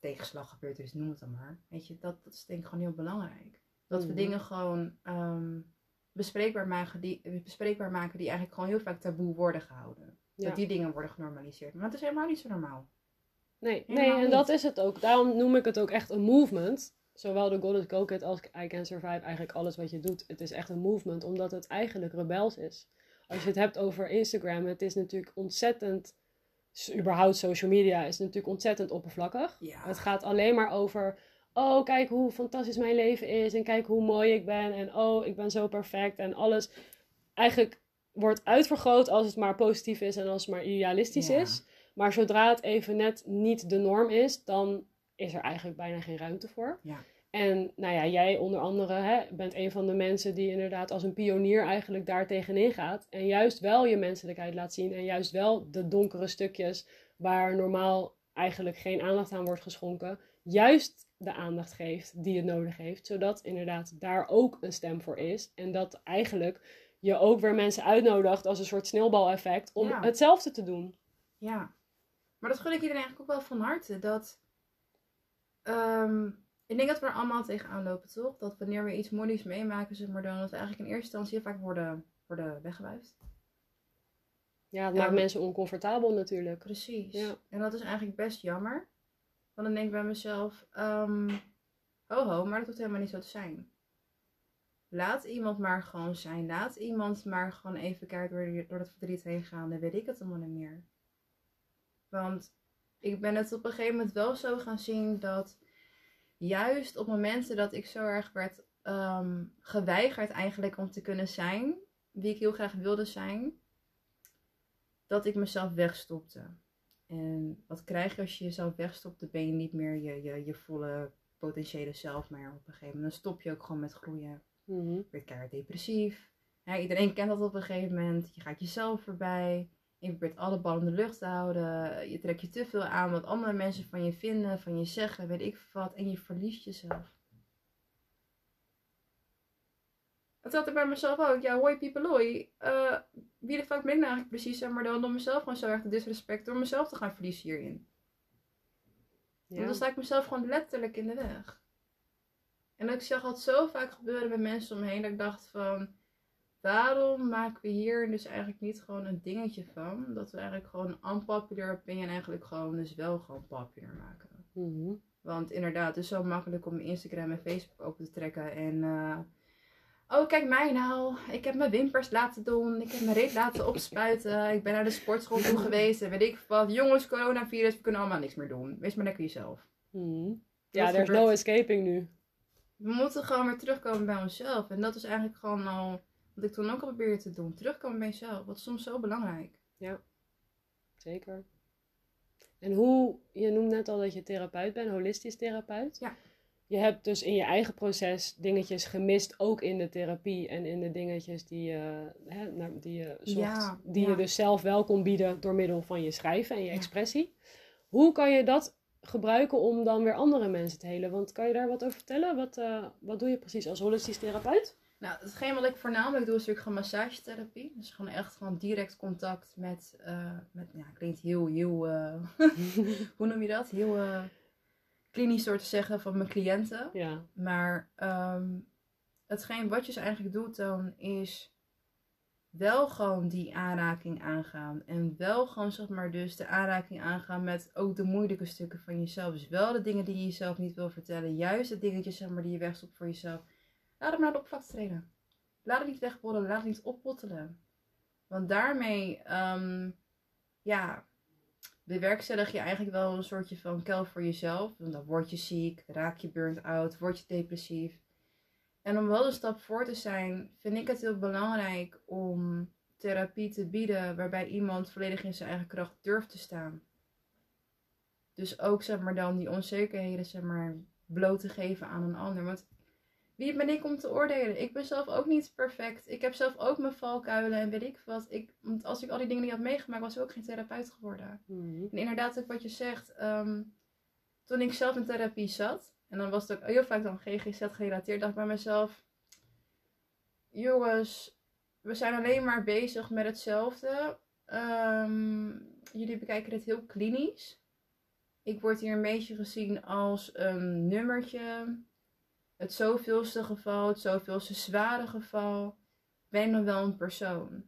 tegenslag gebeurt, dus noem het dan maar. Weet je, dat, dat is denk ik gewoon heel belangrijk. Dat we mhm. dingen gewoon um, bespreekbaar, maken die, bespreekbaar maken die eigenlijk gewoon heel vaak taboe worden gehouden. Dat die dingen worden genormaliseerd. Maar het is helemaal niet zo normaal. Nee, nee en dat is het ook. Daarom noem ik het ook echt een movement zowel de Golden Go Kit als I Can Survive, eigenlijk alles wat je doet, het is echt een movement, omdat het eigenlijk rebels is. Als je het hebt over Instagram, het is natuurlijk ontzettend, überhaupt social media is natuurlijk ontzettend oppervlakkig. Het gaat alleen maar over, oh kijk hoe fantastisch mijn leven is en kijk hoe mooi ik ben en oh ik ben zo perfect en alles. Eigenlijk wordt uitvergroot als het maar positief is en als het maar idealistisch is. Maar zodra het even net niet de norm is, dan is er eigenlijk bijna geen ruimte voor. Ja. En nou ja, jij onder andere hè, bent een van de mensen die inderdaad als een pionier eigenlijk daar tegenin gaat. En juist wel je menselijkheid laat zien. En juist wel de donkere stukjes waar normaal eigenlijk geen aandacht aan wordt geschonken. Juist de aandacht geeft die het nodig heeft. Zodat inderdaad daar ook een stem voor is. En dat eigenlijk je ook weer mensen uitnodigt als een soort sneeuwbaleffect om hetzelfde te doen. Ja, maar dat gun ik iedereen eigenlijk ook wel van harte. Dat Um, ik denk dat we er allemaal tegenaan lopen, toch? Dat wanneer we iets moeilijks meemaken, zeg maar, dan dat we eigenlijk in eerste instantie vaak worden, worden weggewuifd. Ja, het maakt mensen oncomfortabel natuurlijk. Precies. Ja. En dat is eigenlijk best jammer. Want dan denk ik bij mezelf, um, ho ho, maar dat hoeft helemaal niet zo te zijn. Laat iemand maar gewoon zijn. Laat iemand maar gewoon even kijken door, door het verdriet heen gaan. Dan weet ik het allemaal niet meer. Want ik ben het op een gegeven moment wel zo gaan zien dat juist op momenten dat ik zo erg werd ehm, geweigerd eigenlijk om te kunnen zijn wie ik heel graag wilde zijn, dat ik mezelf wegstopte. En wat krijg je als je jezelf wegstopt? Dan ben je niet meer je, je, je volle potentiële zelf maar op een gegeven moment. Dan stop je ook gewoon met groeien. Mm -hmm. Keihard depressief. iedereen kent dat op een gegeven moment. Je gaat jezelf voorbij. Je probeert alle ballen in de lucht te houden. Je trekt je te veel aan wat andere mensen van je vinden, van je zeggen, weet ik wat. En je verliest jezelf. Dat had ik bij mezelf ook. Ja, hoi piepeloi. Uh, wie de fuck ben ik nou eigenlijk precies? Maar dan door mezelf gewoon zo erg te disrespect. Door mezelf te gaan verliezen hierin. Ja. dan sta ik mezelf gewoon letterlijk in de weg. En ik zag het zo vaak gebeuren bij mensen omheen. Dat ik dacht van waarom maken we hier dus eigenlijk niet gewoon een dingetje van? Dat we eigenlijk gewoon unpopular opinion eigenlijk gewoon dus wel gewoon popular maken. Mhm. Want inderdaad, het is zo makkelijk om Instagram en Facebook open te trekken en... Uh, oh, kijk mij nou. Ik heb mijn wimpers laten doen. Ik heb mijn reet laten opspuiten. Ik ben naar de sportschool toe geweest. En weet ik wat. Jongens, coronavirus, we kunnen allemaal niks meer doen. Wees maar lekker jezelf. Mhm. Ja, er is no escaping nu. We moeten gewoon weer terugkomen bij onszelf. En dat is eigenlijk gewoon al wat ik toen ook al probeerde te doen. Terugkomen bij jezelf. Wat is soms zo belangrijk. Ja, zeker. En hoe, je noemt net al dat je therapeut bent, holistisch therapeut. Ja. Je hebt dus in je eigen proces dingetjes gemist, ook in de therapie en in de dingetjes die je, hè, die je zocht. die je dus zelf wel kon bieden door middel van je schrijven en je expressie. Hoe kan je dat gebruiken om dan weer andere mensen te helen? Want kan je daar wat over vertellen? Wat, uh, wat doe je precies als holistisch therapeut? Nou, hetgeen wat ik voornamelijk doe is natuurlijk gewoon massagetherapie. Dus gewoon echt gewoon direct contact met, uh, met ja, klinkt heel, heel, uh, [laughs] hoe noem je dat? Heel uh, klinisch door te zeggen van mijn cliënten. Ja. Maar um, hetgeen wat je dus eigenlijk doet dan is wel gewoon die aanraking aangaan. En wel gewoon zeg maar dus de aanraking aangaan met ook de moeilijke stukken van jezelf. Dus wel de dingen die je jezelf niet wil vertellen. Juist de dingetjes zeg maar die je wegstopt voor jezelf Laat hem naar de oppervlakte. Laat het niet wegbollen, laat het niet oppottelen. Want daarmee, um, ja, bewerkstellig je eigenlijk wel een soortje van kel voor jezelf. Dan word je ziek, raak je burnt out, word je depressief. En om wel een stap voor te zijn, vind ik het heel belangrijk om therapie te bieden waarbij iemand volledig in zijn eigen kracht durft te staan. Dus ook zeg maar dan die onzekerheden zeg maar bloot te geven aan een ander. Want wie ben ik om te oordelen? Ik ben zelf ook niet perfect. Ik heb zelf ook mijn valkuilen en weet ik wat. Ik, want als ik al die dingen niet had meegemaakt, was ik ook geen therapeut geworden. Mhm. En inderdaad, ook wat je zegt. Ehm, toen ik zelf in therapie zat, en dan was het ook heel vaak dan GGZ gerelateerd, dacht ik bij mezelf: Jongens, we zijn alleen maar bezig met hetzelfde. Ehm, jullie bekijken dit heel klinisch. Ik word hier een beetje gezien als een nummertje het zoveelste geval, het zoveelste zware geval, ben je dan wel een persoon.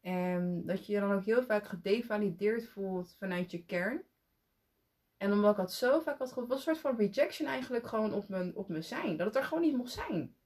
En dat je je dan ook heel vaak gedevalideerd voelt vanuit je kern. En omdat ik dat zo vaak had gehoord, was een soort van rejection eigenlijk gewoon op mijn, op mijn zijn. Dat het er gewoon niet mocht zijn.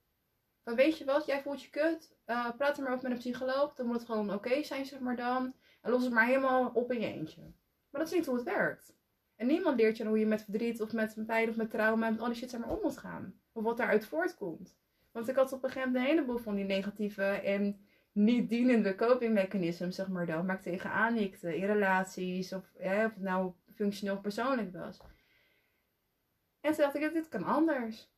Van weet je wat, jij voelt je kut, uh, praat er maar over met een psycholoog, dan moet het gewoon oké zijn, zeg maar dan. En los het maar helemaal op in je eentje. Maar dat is niet hoe het werkt. En niemand leert je hoe je met verdriet of met pijn of met trauma en met al shit om moet gaan. Of wat daaruit voortkomt. Want ik had op een gegeven moment een heleboel van die negatieve en niet dienende copingmechanismen, zeg maar dan, waar ik tegenaan hikte in relaties of, of het nou functioneel persoonlijk was. En toen dacht ik, dit kan anders.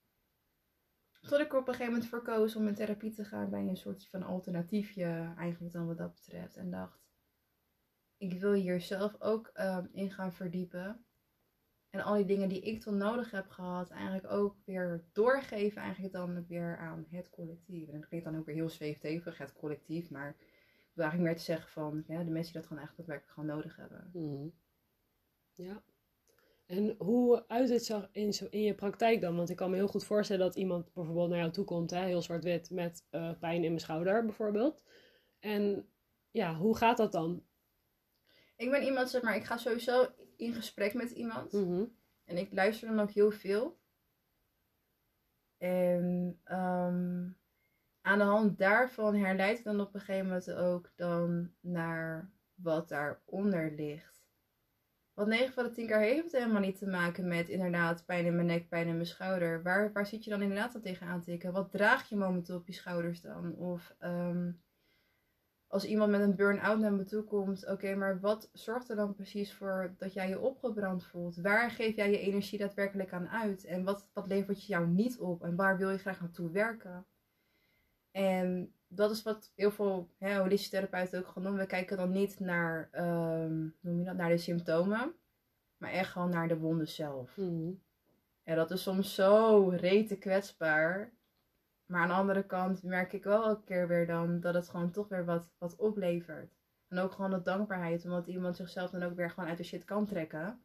Tot ik op een gegeven moment voor om in therapie te gaan bij een soort van alternatiefje, eigenlijk dan wat dat betreft. En dacht, ik wil hier zelf ook um, in gaan verdiepen. En al die dingen die ik toen nodig heb gehad, eigenlijk ook weer doorgeven, eigenlijk dan weer aan het collectief. En dat klinkt dan ook weer heel zweeftevig, het collectief. Maar ik wil eigenlijk meer te zeggen van ja, de mensen die dat gewoon eigenlijk daadwerkelijk gewoon nodig hebben. Mhm. Ja. En hoe uit het zag in, je praktijk dan? Want ik kan me heel goed voorstellen dat iemand bijvoorbeeld naar jou toe komt, hè, heel zwart-wit, met uh, pijn in mijn schouder bijvoorbeeld. En ja, hoe gaat dat dan? Ik ben iemand, zeg maar, ik ga sowieso in gesprek met iemand. Mhm. En ik luister dan ook heel veel. En ehm, aan de hand daarvan herleid ik dan op een gegeven moment ook dan naar wat daaronder ligt. Want 9 van de 10 keer heeft het helemaal niet te maken met inderdaad pijn in mijn nek, pijn in mijn schouder. Waar, waar zit je dan inderdaad al tegenaan tikken? Wat draag je momenteel op je schouders dan? Of ehm, als iemand met een burn-out naar me toe komt, oké, maar wat zorgt er dan precies voor dat jij je opgebrand voelt? Waar geef jij je energie daadwerkelijk aan uit? En wat, wat levert je jou niet op? En waar wil je graag naartoe werken? En dat is wat heel veel hè, holistische therapeuten ook gewoon doen. We kijken dan niet naar, um, noem je dat, naar de symptomen, maar echt gewoon naar de wonden zelf. Mm. En dat is soms zo rete kwetsbaar. Maar aan de andere kant merk ik wel elke keer weer dan dat het gewoon toch weer wat, wat oplevert. En ook gewoon de dankbaarheid, omdat iemand zichzelf dan ook weer gewoon uit de shit kan trekken.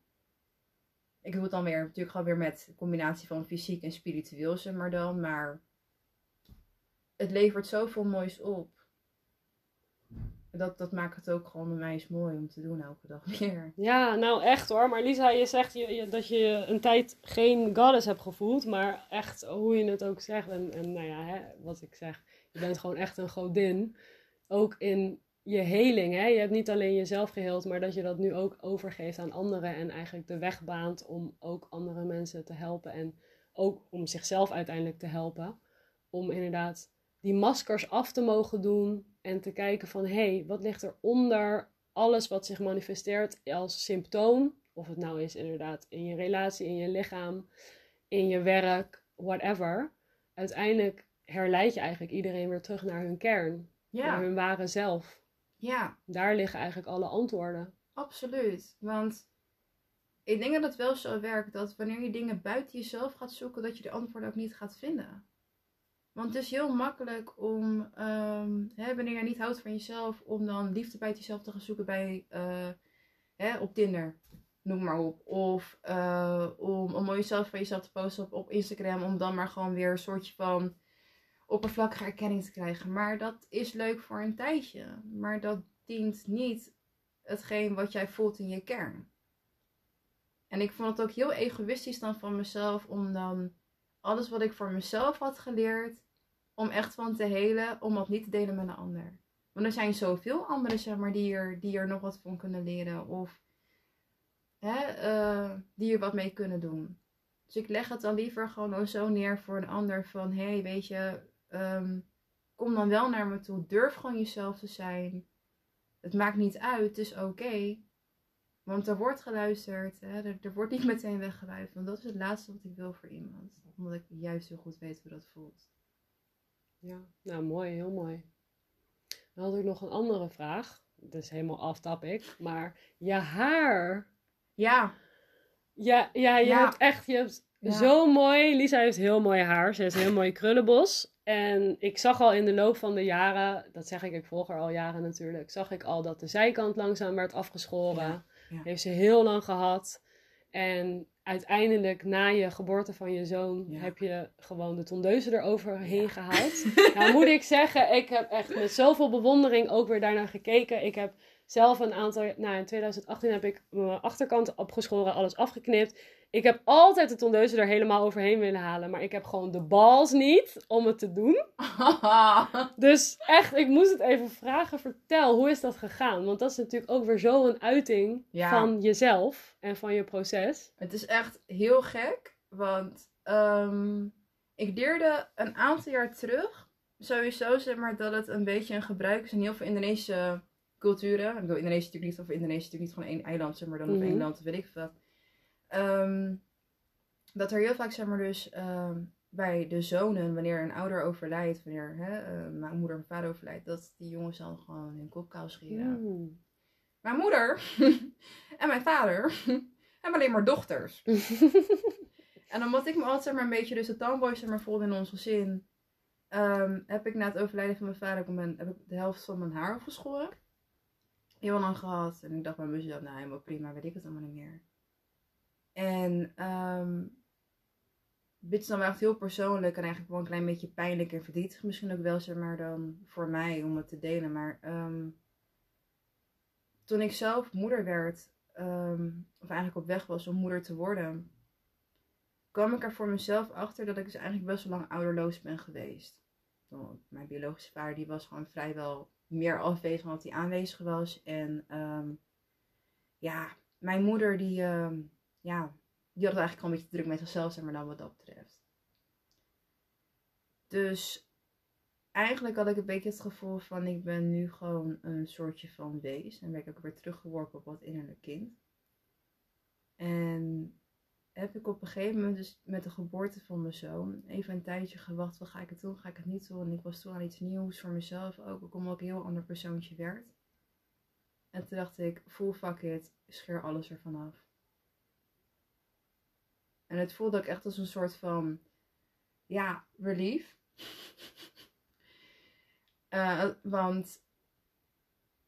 Ik doe het dan weer, natuurlijk gewoon weer met combinatie van fysiek en spiritueel, zeg maar dan. Maar het levert zoveel moois op. Dat, dat maakt het ook gewoon bij mij eens mooi om te doen elke dag [laughs] weer. Ja, nou echt hoor. Maar Lisa, je zegt je, dat je een tijd geen goddess hebt gevoeld. Maar echt, hoe je het ook zegt. En, en nou ja, hè, wat ik zeg. Je bent gewoon echt een godin. Ook in je heling. Hè? Je hebt niet alleen jezelf geheeld. Maar dat je dat nu ook overgeeft aan anderen. En eigenlijk de weg baant om ook andere mensen te helpen. En ook om zichzelf uiteindelijk te helpen. Om inderdaad die maskers af te mogen doen en te kijken van hé, hey, wat ligt er onder alles wat zich manifesteert als symptoom? Of het nou is inderdaad in je relatie, in je lichaam, in je werk, whatever. Uiteindelijk herleid je eigenlijk iedereen weer terug naar hun kern, naar hun ware zelf. Ja. Daar liggen eigenlijk alle antwoorden. Absoluut, want ik denk dat het wel zo werkt dat wanneer je dingen buiten jezelf gaat zoeken, dat je de antwoorden ook niet gaat vinden. Want het is heel makkelijk om, um, hè, wanneer je niet houdt van jezelf, om dan liefde bij jezelf te gaan zoeken bij, uh, hè, op Tinder. Noem maar op. Of uh, om, om jezelf van jezelf te posten op, op Instagram. Om dan maar gewoon weer een soortje van oppervlakkige erkenning te krijgen. Maar dat is leuk voor een tijdje. Maar dat dient niet hetgeen wat jij voelt in je kern. En ik vond het ook heel egoïstisch dan van mezelf om dan alles wat ik voor mezelf had geleerd, om echt van te helen, om dat niet te delen met een ander. Want er zijn zoveel anderen, zeg maar, die er, die er nog wat van kunnen leren. Of hè, uh, die er wat mee kunnen doen. Dus ik leg het dan liever gewoon zo neer voor een ander. Van, hé, hey, weet je, um, kom dan wel naar me toe. Durf gewoon jezelf te zijn. Het maakt niet uit, het is oké. Want er wordt geluisterd, hè? Er, er, wordt niet meteen weggeluid. Want dat is het laatste wat ik wil voor iemand. Omdat ik juist heel goed weet hoe dat voelt. Ja, nou mooi, heel mooi. Dan had ik nog een andere vraag. Dat is helemaal off topic. Maar je haar. Ja. Ja, ja je hebt echt, je hebt zo mooi. Lisa heeft heel mooi haar. Ze heeft een heel mooi krullenbos. En ik zag al in de loop van de jaren, dat zeg ik, ik volg haar al jaren natuurlijk, zag ik al dat de zijkant langzaam werd afgeschoren. Heeft ze heel lang gehad. En uiteindelijk, na je geboorte van je zoon, heb je gewoon de tondeuze eroverheen gehaald. [laughs] nou, moet ik zeggen, ik heb echt met zoveel bewondering ook weer daarnaar gekeken. Ik heb zelf een aantal, nou in 2018 heb ik mijn achterkant opgeschoren, alles afgeknipt. Ik heb altijd de tondeuze er helemaal overheen willen halen. Maar ik heb gewoon de balls niet om het te doen. [laughs] dus echt, ik moest het even vragen. Vertel, hoe is dat gegaan? Want dat is natuurlijk ook weer zo een uiting van jezelf en van je proces. Het is echt heel gek. Want um, ik leerde een aantal jaar terug sowieso zeg maar dat het een beetje een gebruik is in heel veel Indonesische culturen. Ik bedoel, Indonesië natuurlijk niet, of Indonesië natuurlijk niet gewoon één eiland, zeg maar, dan mm -hmm. of één land, weet ik wat. Ehm, dat er heel vaak, zeg maar, dus ehm, bij de zonen, wanneer een ouder overlijdt, wanneer hè, uh, mijn moeder of vader overlijdt, dat die jongens dan gewoon hun kop kou scheren. Mm. Mijn moeder [laughs] en mijn vader [laughs] hebben alleen maar dochters. [laughs] en omdat ik me altijd zeg maar, een beetje dus de tomboy zeg maar, voelde in ons gezin, um, heb ik na het overlijden van mijn vader mijn, heb ik de helft van mijn haar afgeschoren. Heel lang gehad. En ik dacht bij mezelf, nou helemaal prima, weet ik het allemaal niet meer. En um, dit is dan wel echt heel persoonlijk en eigenlijk wel een klein beetje pijnlijk en verdrietig misschien ook wel, zeg maar, dan voor mij om het te delen. Maar um, toen ik zelf moeder werd, um, of eigenlijk op weg was om moeder te worden, kwam ik er voor mezelf achter dat ik dus eigenlijk best wel lang ouderloos ben geweest. Mijn biologische vader die was gewoon vrijwel meer afwezig dan dat hij aanwezig was. En ehm, ja, mijn moeder die, ehm, ja, die had het eigenlijk gewoon een beetje druk met zichzelf, zeg maar dan wat dat betreft. Dus eigenlijk had ik een beetje het gevoel van ik ben nu gewoon een soortje van wees. En ben ik ook weer teruggeworpen op wat innerlijk kind. En heb ik op een gegeven moment, dus met de geboorte van mijn zoon, even een tijdje gewacht. Wat ga ik het doen? Ga ik het niet doen? En ik was toen aan iets nieuws voor mezelf ook. Ook omdat ik een heel ander persoontje werd. En toen dacht ik, full fuck it, scheer alles ervan af. En het voelde ook echt als een soort van, ja, relief. uh, [laughs] want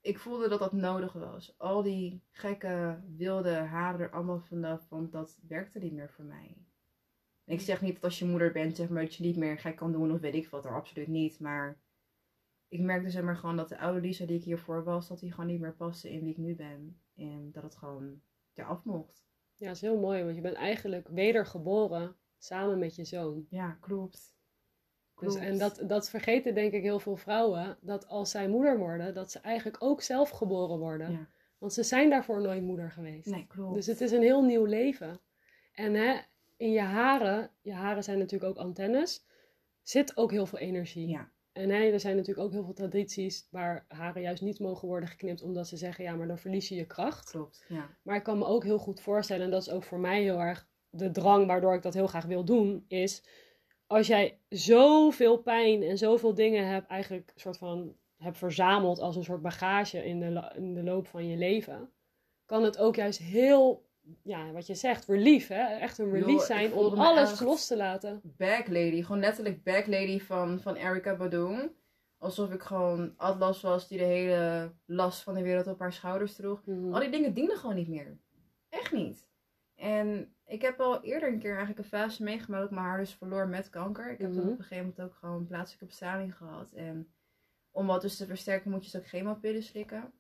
ik voelde dat dat nodig was. Al die gekke, wilde haren er allemaal vanaf, want dat werkte niet meer voor mij. ik zeg niet dat als je moeder bent, zeg maar, dat je niet meer gek kan doen of weet ik wat er, absoluut niet. Maar ik merkte zeg maar gewoon dat de oude Lisa die ik hiervoor was, dat die gewoon niet meer paste in wie ik nu ben. En dat het gewoon eraf mocht. Ja, dat is heel mooi, want je bent eigenlijk wedergeboren samen met je zoon. Ja, klopt. Dus, en dat, dat vergeten denk ik heel veel vrouwen, dat als zij moeder worden, dat ze eigenlijk ook zelf geboren worden. Ja. Want ze zijn daarvoor nooit moeder geweest. Nee, klopt. Dus het is een heel nieuw leven. En hè, in je haren, je haren zijn natuurlijk ook antennes, zit ook heel veel energie. Ja. En hè, er zijn natuurlijk ook heel veel tradities waar haren juist niet mogen worden geknipt, omdat ze zeggen, ja, maar dan verlies je je kracht. Klopt, ja. Maar ik kan me ook heel goed voorstellen, en dat is ook voor mij heel erg de drang waardoor ik dat heel graag wil doen, is als jij zoveel pijn en zoveel dingen hebt eigenlijk soort van hebt verzameld als een soort bagage in de, in de loop van je leven, kan het ook juist heel, ja, wat je zegt, relief, hè? Echt een release zijn om alles los te laten. Back lady, gewoon letterlijk back lady van, van Erica Badu. Alsof ik gewoon Atlas was die de hele last van de wereld op haar schouders droeg. Mhm. Al die dingen dienen gewoon niet meer. Echt niet. En ik heb al eerder een keer eigenlijk een fase meegemaakt dat ik mijn haar dus verloor met kanker. Ik heb mm op een gegeven moment ook gewoon plaatselijke bestraling gehad. En om wat dus te versterken moet je dus ook chemopillen slikken.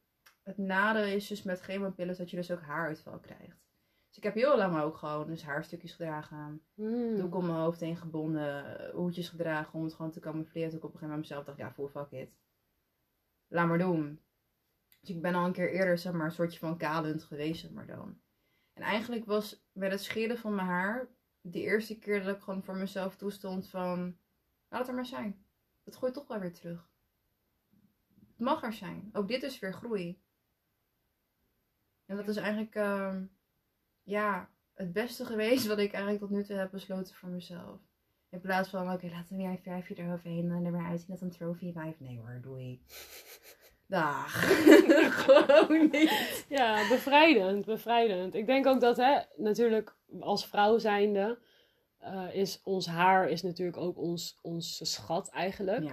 Het nadeel is dus met chemopillen dat je dus ook haaruitval krijgt. Dus ik heb heel lang ook gewoon dus haarstukjes gedragen. Mm. Doek om mijn hoofd heen gebonden. Hoedjes gedragen om het gewoon te camoufleren. Toen ik op een gegeven moment mezelf dacht, ja, full fuck it. Laat maar doen. Dus ik ben al een keer eerder, zeg maar, een soortje van kalend geweest, maar dan. En eigenlijk was met het scheren van mijn haar de eerste keer dat ik gewoon voor mezelf toestond van, laat het er maar zijn. Het gooit toch wel weer terug. Het mag er zijn. Ook dit is weer groei. En dat is eigenlijk, uh, ja, het beste [laughs] geweest wat ik eigenlijk tot nu toe heb besloten voor mezelf. In plaats van, oké, laten we weer een vijfje eroverheen en er maar uitzien dat een trophy wife. Nee hoor, doei. Dag. [laughs] [laughs] Gewoon niet. Ja, bevrijdend, bevrijdend. Ik denk ook dat, hè, natuurlijk als vrouw zijnde, uh, is ons haar is natuurlijk ook ons, onze schat eigenlijk.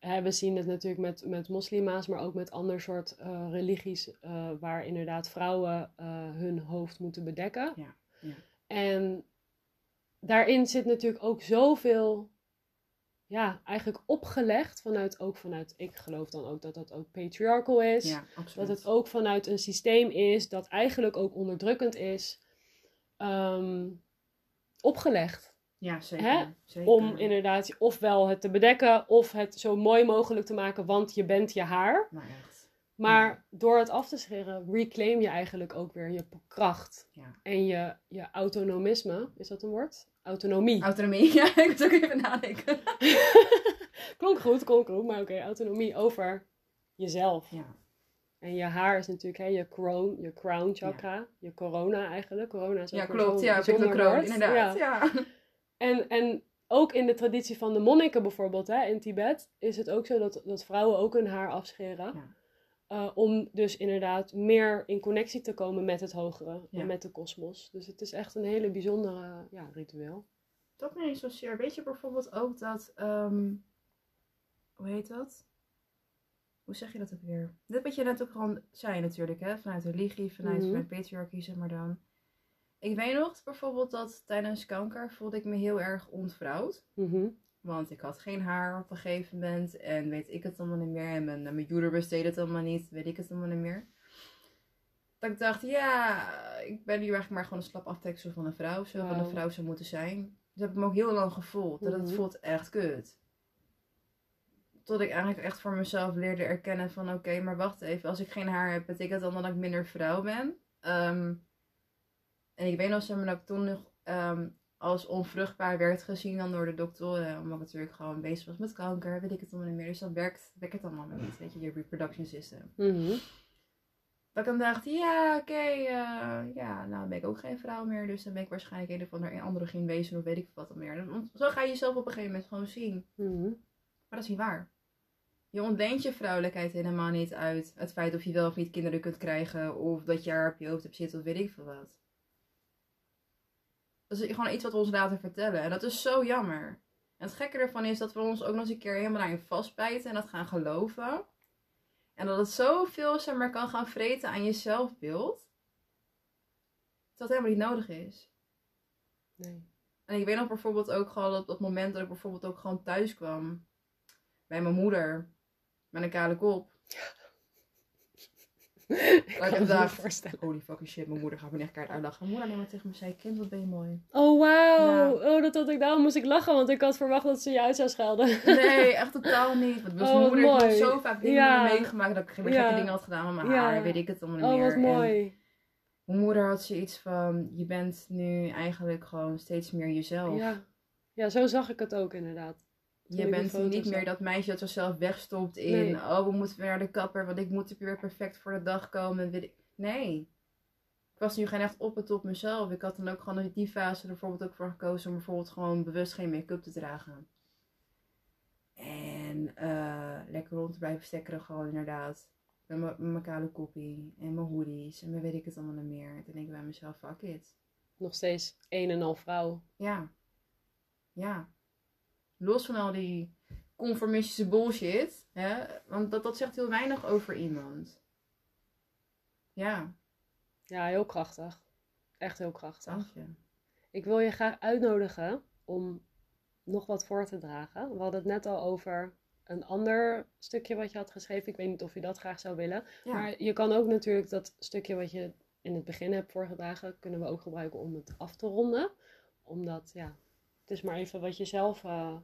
Ja. we zien het natuurlijk met, met moslima's, maar ook met ander soort uh, religies, uh, waar inderdaad vrouwen hun hoofd moeten bedekken. Ja. Ja. En daarin zit natuurlijk ook zoveel ja, eigenlijk opgelegd vanuit ook vanuit, ik geloof dan ook dat dat ook patriarchal is. Ja, dat het ook vanuit een systeem is dat eigenlijk ook onderdrukkend is, ehm, opgelegd. Ja, zeker, zeker, Om inderdaad ofwel het te bedekken of het zo mooi mogelijk te maken, want je bent je haar. Maar echt. Maar door het af te scheren, reclaim je eigenlijk ook weer je kracht. Ja. En je, je autonomisme, is dat een woord? Autonomie. Autonomie, [laughs] ja, ik moet ook even nadenken. [laughs] klonk goed, klonk goed, maar oké, autonomie over jezelf. Ja. En je haar is natuurlijk hè, je crown, je crown chakra, je corona eigenlijk. Corona is ook Ja, klopt, ja, de kroon, inderdaad. Ja. [laughs] En, en ook in de traditie van de monniken bijvoorbeeld, hè, in Tibet, is het ook zo dat, dat vrouwen ook hun haar afscheren. Uh, om dus inderdaad meer in connectie te komen met het hogere en met de kosmos. Dus het is echt een hele bijzondere ja, ritueel. Dat niet eens zozeer. Weet je bijvoorbeeld ook dat, um, hoe heet dat? Hoe zeg je dat ook weer? Dit wat je net ook gewoon zei natuurlijk, hè? vanuit religie, vanuit, mm vanuit patriarchie, zeg maar dan. Ik weet nog bijvoorbeeld dat tijdens kanker voelde ik me heel erg ontvrouwd. Mm want ik had geen haar op een gegeven moment. En weet ik het allemaal niet meer. En mijn, mijn uterus deed het allemaal niet. Weet ik het allemaal niet meer. Dat ik dacht, ja, ik ben nu eigenlijk maar gewoon een slap afteksel van een vrouw. Zo wow. van een vrouw zou moeten zijn. Dat heb ik me ook heel lang gevoeld. Dat het mhm. voelt echt kut. Tot ik eigenlijk echt voor mezelf leerde erkennen van oké, maar wacht even. Als ik geen haar heb, betekent dat dan dat ik minder vrouw ben? Ehm, en ik weet nog, zeg maar, dat ik toen nog ehm, als onvruchtbaar werd gezien dan door de doktoren. Omdat ik natuurlijk gewoon bezig was met kanker, weet ik het allemaal niet meer. Dus dat werkt, werkt het allemaal niet, weet je, je reproduction system. Mhm. Dat ik dan dacht, ja, oké, eh, ja, nou ben ik ook geen vrouw meer. Dus dan ben ik waarschijnlijk een of andere androgyn wezen of weet ik wat dan meer. Zo ga je jezelf op een gegeven moment gewoon zien. Mhm. Maar dat is niet waar. Je ontleent je vrouwelijkheid helemaal niet uit het feit of je wel of niet kinderen kunt krijgen. Of dat je haar op je hoofd hebt zitten of weet ik veel wat. Dat is gewoon iets wat we ons laten vertellen. En dat is zo jammer. En het gekke ervan is dat we ons ook nog eens een keer helemaal daarin vastbijten en dat gaan geloven. En dat het zoveel zeg maar, kan gaan vreten aan je zelfbeeld. Dat helemaal niet nodig is. Nee. En ik weet nog bijvoorbeeld ook gewoon dat op het moment dat ik bijvoorbeeld ook gewoon thuis kwam. Bij mijn moeder. Met een kale kop. [laughs] ik dacht, voorstellen. Holy fucking shit, mijn moeder gaat me echt kaart uitlachen. Mijn moeder neemt tegen me zei, kind, wat ben je mooi. Oh, wauw. Oh, dat had ik, daarom moest ik lachen, want ik had verwacht dat ze je uit zou schelden. Nee, [laughs] echt totaal niet. Want oh, mijn moeder heeft zo vaak dingen ja. meegemaakt dat ik geen ja. gekke dingen had gedaan met mijn haar. Weet ik het allemaal niet meer. Oh, wat mooi. mijn moeder had zoiets van, je bent nu eigenlijk gewoon steeds meer jezelf. Ja. ja, zo zag ik het ook inderdaad. Je bent niet meer dat meisje dat zichzelf wegstopt in, oh we moeten weer naar de kapper, want ik moet weer perfect voor de dag komen. Nee. Ik was nu geen echt op het op mezelf. Ik had dan ook gewoon in die fase er bijvoorbeeld ook voor gekozen om bijvoorbeeld gewoon bewust geen make-up te dragen. En uh, lekker rond te blijven stekkeren gewoon inderdaad. Met mijn kale koppie en mijn hoodies en mijn weet ik het allemaal niet meer. Toen denk ik bij mezelf, fuck it. Nog steeds een en al vrouw. Ja. Ja los van al die conformistische bullshit, hè, want dat, dat zegt heel weinig over iemand. Ja. Ja, heel krachtig. Echt heel krachtig. Ik wil je graag uitnodigen om nog wat voor te dragen. We hadden het net al over een ander stukje wat je had geschreven. Ik weet niet of je dat graag zou willen. Maar je kan ook natuurlijk dat stukje wat je in het begin hebt voorgedragen, kunnen we ook gebruiken om het af te ronden. Omdat, ja, het is maar even wat je zelf uh,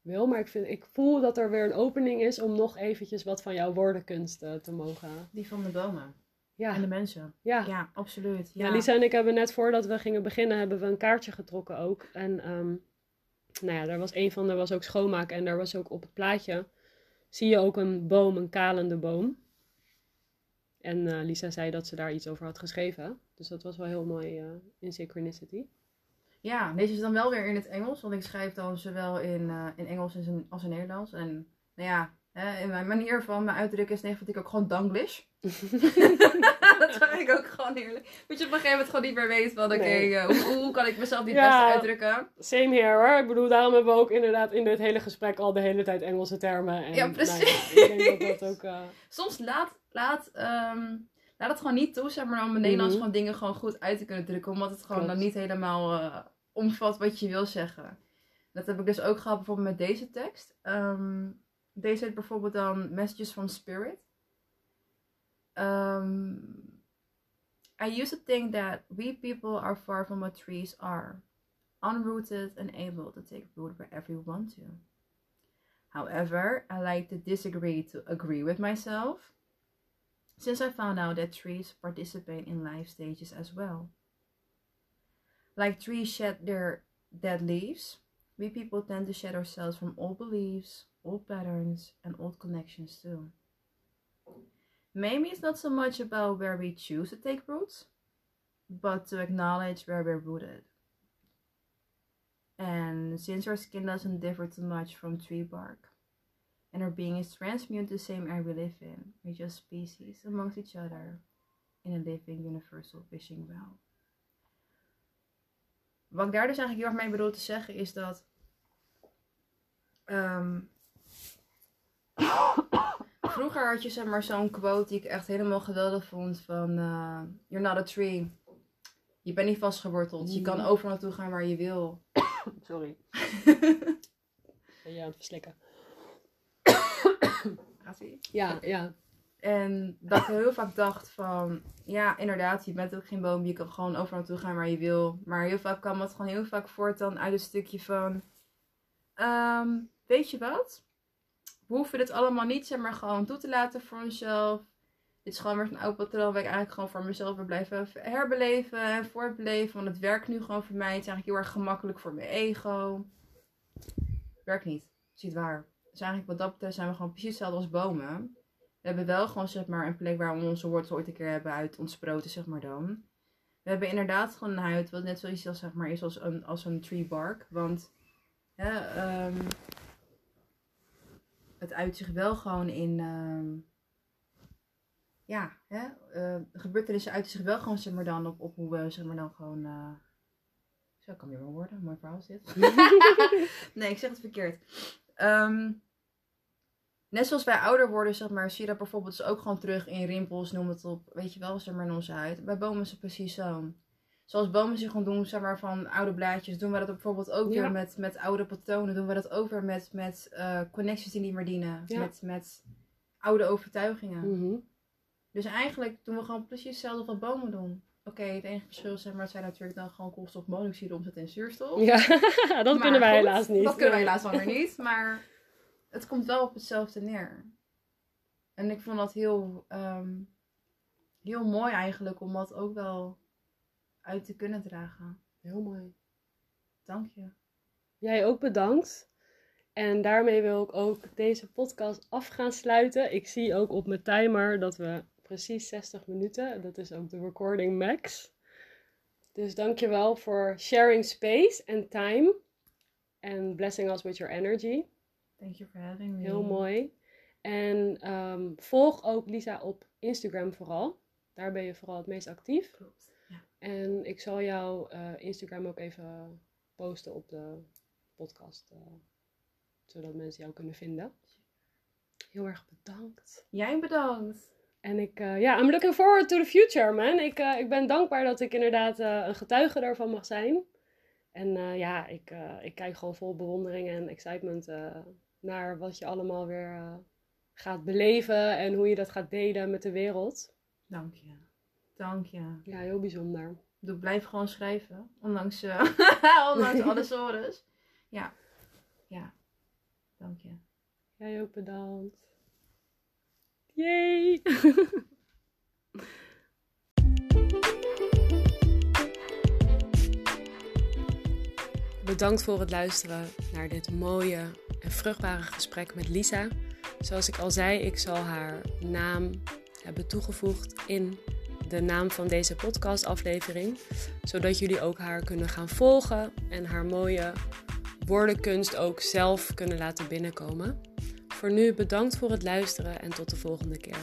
wil. Maar ik, vind, ik voel dat er weer een opening is om nog eventjes wat van jouw woordenkunst uh, te mogen. Die van de bomen. Ja. En de mensen. Ja, ja absoluut. Ja. ja. Lisa en ik hebben net voordat we gingen beginnen, hebben we een kaartje getrokken ook. En um, nou ja, daar was een van, er was ook schoonmaken en daar was ook op het plaatje, zie je ook een boom, een kalende boom. En uh, Lisa zei dat ze daar iets over had geschreven. Dus dat was wel heel mooi uh, in Synchronicity. Ja, deze is dan wel weer in het Engels, want ik schrijf dan zowel in, uh, in Engels als in, als in Nederlands. En nou ja, hè, in mijn manier van mijn uitdrukken is nee, ik ook gewoon Danglish. [laughs] [laughs] dat vind ik ook gewoon heerlijk. Dat je op een gegeven moment gewoon niet meer weet van oké, okay, uh, hoe, hoe, kan ik mezelf niet ja, beste uitdrukken. Same here hoor. Ik bedoel, daarom hebben we ook inderdaad in dit hele gesprek al de hele tijd Engelse termen. En, ja, precies. Nou ja, ik denk dat dat ook... Uh... Soms laat, laat um, laat het gewoon niet toe, zeg maar, om in Nederlands mm -hmm. gewoon dingen gewoon goed uit te kunnen drukken. Omdat het gewoon Klopt. dan niet helemaal omvat wat je wil zeggen. Dat heb ik dus ook gehad bijvoorbeeld met deze tekst. Um, deze heet bijvoorbeeld dan Messages from Spirit. Um, I used to think that we people are far from what trees are, unrooted and able to take root wherever we want to. However, I like to disagree to agree with myself, since I found out that trees participate in life stages as well. Like trees shed their dead leaves, we people tend to shed ourselves from old beliefs, old patterns, and old connections too. Maybe it's not so much about where we choose to take roots, but to acknowledge where we're rooted. And since our skin doesn't differ too much from tree bark, and our being is transmute the same air we live in, we're just species amongst each other in a living universal fishing well. Wat ik daar dus eigenlijk heel erg mee bedoel te zeggen is dat. Um, vroeger had je zeg maar zo'n quote die ik echt helemaal geweldig vond van uh, You're not a tree. Je bent niet vastgeworteld. Je kan mm. overal naartoe gaan waar je wil. [coughs] Sorry. [laughs] ben je aan het verslikken? Gaat ie? Ja, ja. En dat ik heel vaak dacht van, ja, inderdaad, je bent ook geen boom. Je kan gewoon overal naartoe gaan waar je wil. Maar heel vaak kwam het gewoon heel vaak voort dan uit een stukje van, ehm, weet je wat? We hoeven dit allemaal niet, zeg maar, gewoon toe te laten voor onszelf. Dit is gewoon weer een oud patroon waar ik eigenlijk gewoon voor mezelf wil blijven herbeleven en voortbeleven. Want het werkt nu gewoon voor mij. Het is eigenlijk heel erg gemakkelijk voor mijn ego. Werkt niet. Ziet waar. Dus eigenlijk wat dat betreft zijn we gewoon precies hetzelfde als bomen. We hebben wel gewoon zeg maar een plek waar we onze wortels ooit een keer hebben uit ontsproten, zeg maar dan. We hebben inderdaad gewoon een huid wat net zoiets als, zeg maar, is als een, als een tree bark. Want ja, um, het uit zich wel gewoon in... Um, ja, hè, uh, gebeurtenissen uit zich wel gewoon zeg maar dan op, op hoe we zeg maar dan gewoon... Uh, zo kan weer wel worden, mooi verhaal dit. [laughs] nee, ik zeg het verkeerd. Um, Net zoals wij ouder worden, zeg maar, zie je dat bijvoorbeeld ook gewoon terug in rimpels, noem het op, weet je wel, zeg maar, in onze huid. Bij bomen is het precies zo. Zoals bomen zich gewoon doen, zeg maar, van oude blaadjes, doen we dat bijvoorbeeld ook weer met, met oude patronen. Doen we dat ook weer met, met uh, connecties die niet meer dienen. Met, met oude overtuigingen. Mhm. Dus eigenlijk doen we gewoon precies hetzelfde wat bomen doen. Oké, het enige verschil zeg maar, zijn natuurlijk dan gewoon koolstofmonoxide omzetten in zuurstof. Ja, [laughs] dat kunnen wij helaas niet. Dat kunnen wij helaas wel weer niet, maar het komt wel op hetzelfde neer. En ik vond dat heel, ehm, heel mooi eigenlijk om dat ook wel uit te kunnen dragen. Heel mooi. Dank je. Jij ook bedankt. En daarmee wil ik ook deze podcast af gaan sluiten. Ik zie ook op mijn timer dat we precies 60 minuten, dat is ook de recording max. Dus dankjewel voor sharing space and time. And blessing us with your energy. Thank you for having me. Heel mooi. En um, volg ook Lisa op Instagram vooral. Daar ben je vooral het meest actief. Klopt. Ja. En ik zal jouw uh, Instagram ook even posten op de podcast. Uh, zodat mensen jou kunnen vinden. Heel erg bedankt. Jij bedankt. En ik, uh, ja, I'm looking forward to the future, man. Ik, ik ben dankbaar dat ik inderdaad een getuige daarvan mag zijn. En ja, ik, ik kijk gewoon vol bewondering en excitement naar wat je allemaal weer uh, gaat beleven en hoe je dat gaat delen met de wereld. Dank je. Dank je. Ja, heel bijzonder. Ik blijf gewoon schrijven, ondanks, uh, [laughs] ondanks alle [laughs] sores. Ja, ja. Dank je. Jij ook bedankt. Yay! [laughs] Bedankt voor het luisteren naar dit mooie een vruchtbare gesprek met Lisa. Zoals ik al zei, ik zal haar naam hebben toegevoegd in de naam van deze podcastaflevering. Zodat jullie ook haar kunnen gaan volgen en haar mooie woordenkunst ook zelf kunnen laten binnenkomen. Voor nu bedankt voor het luisteren en tot de volgende keer.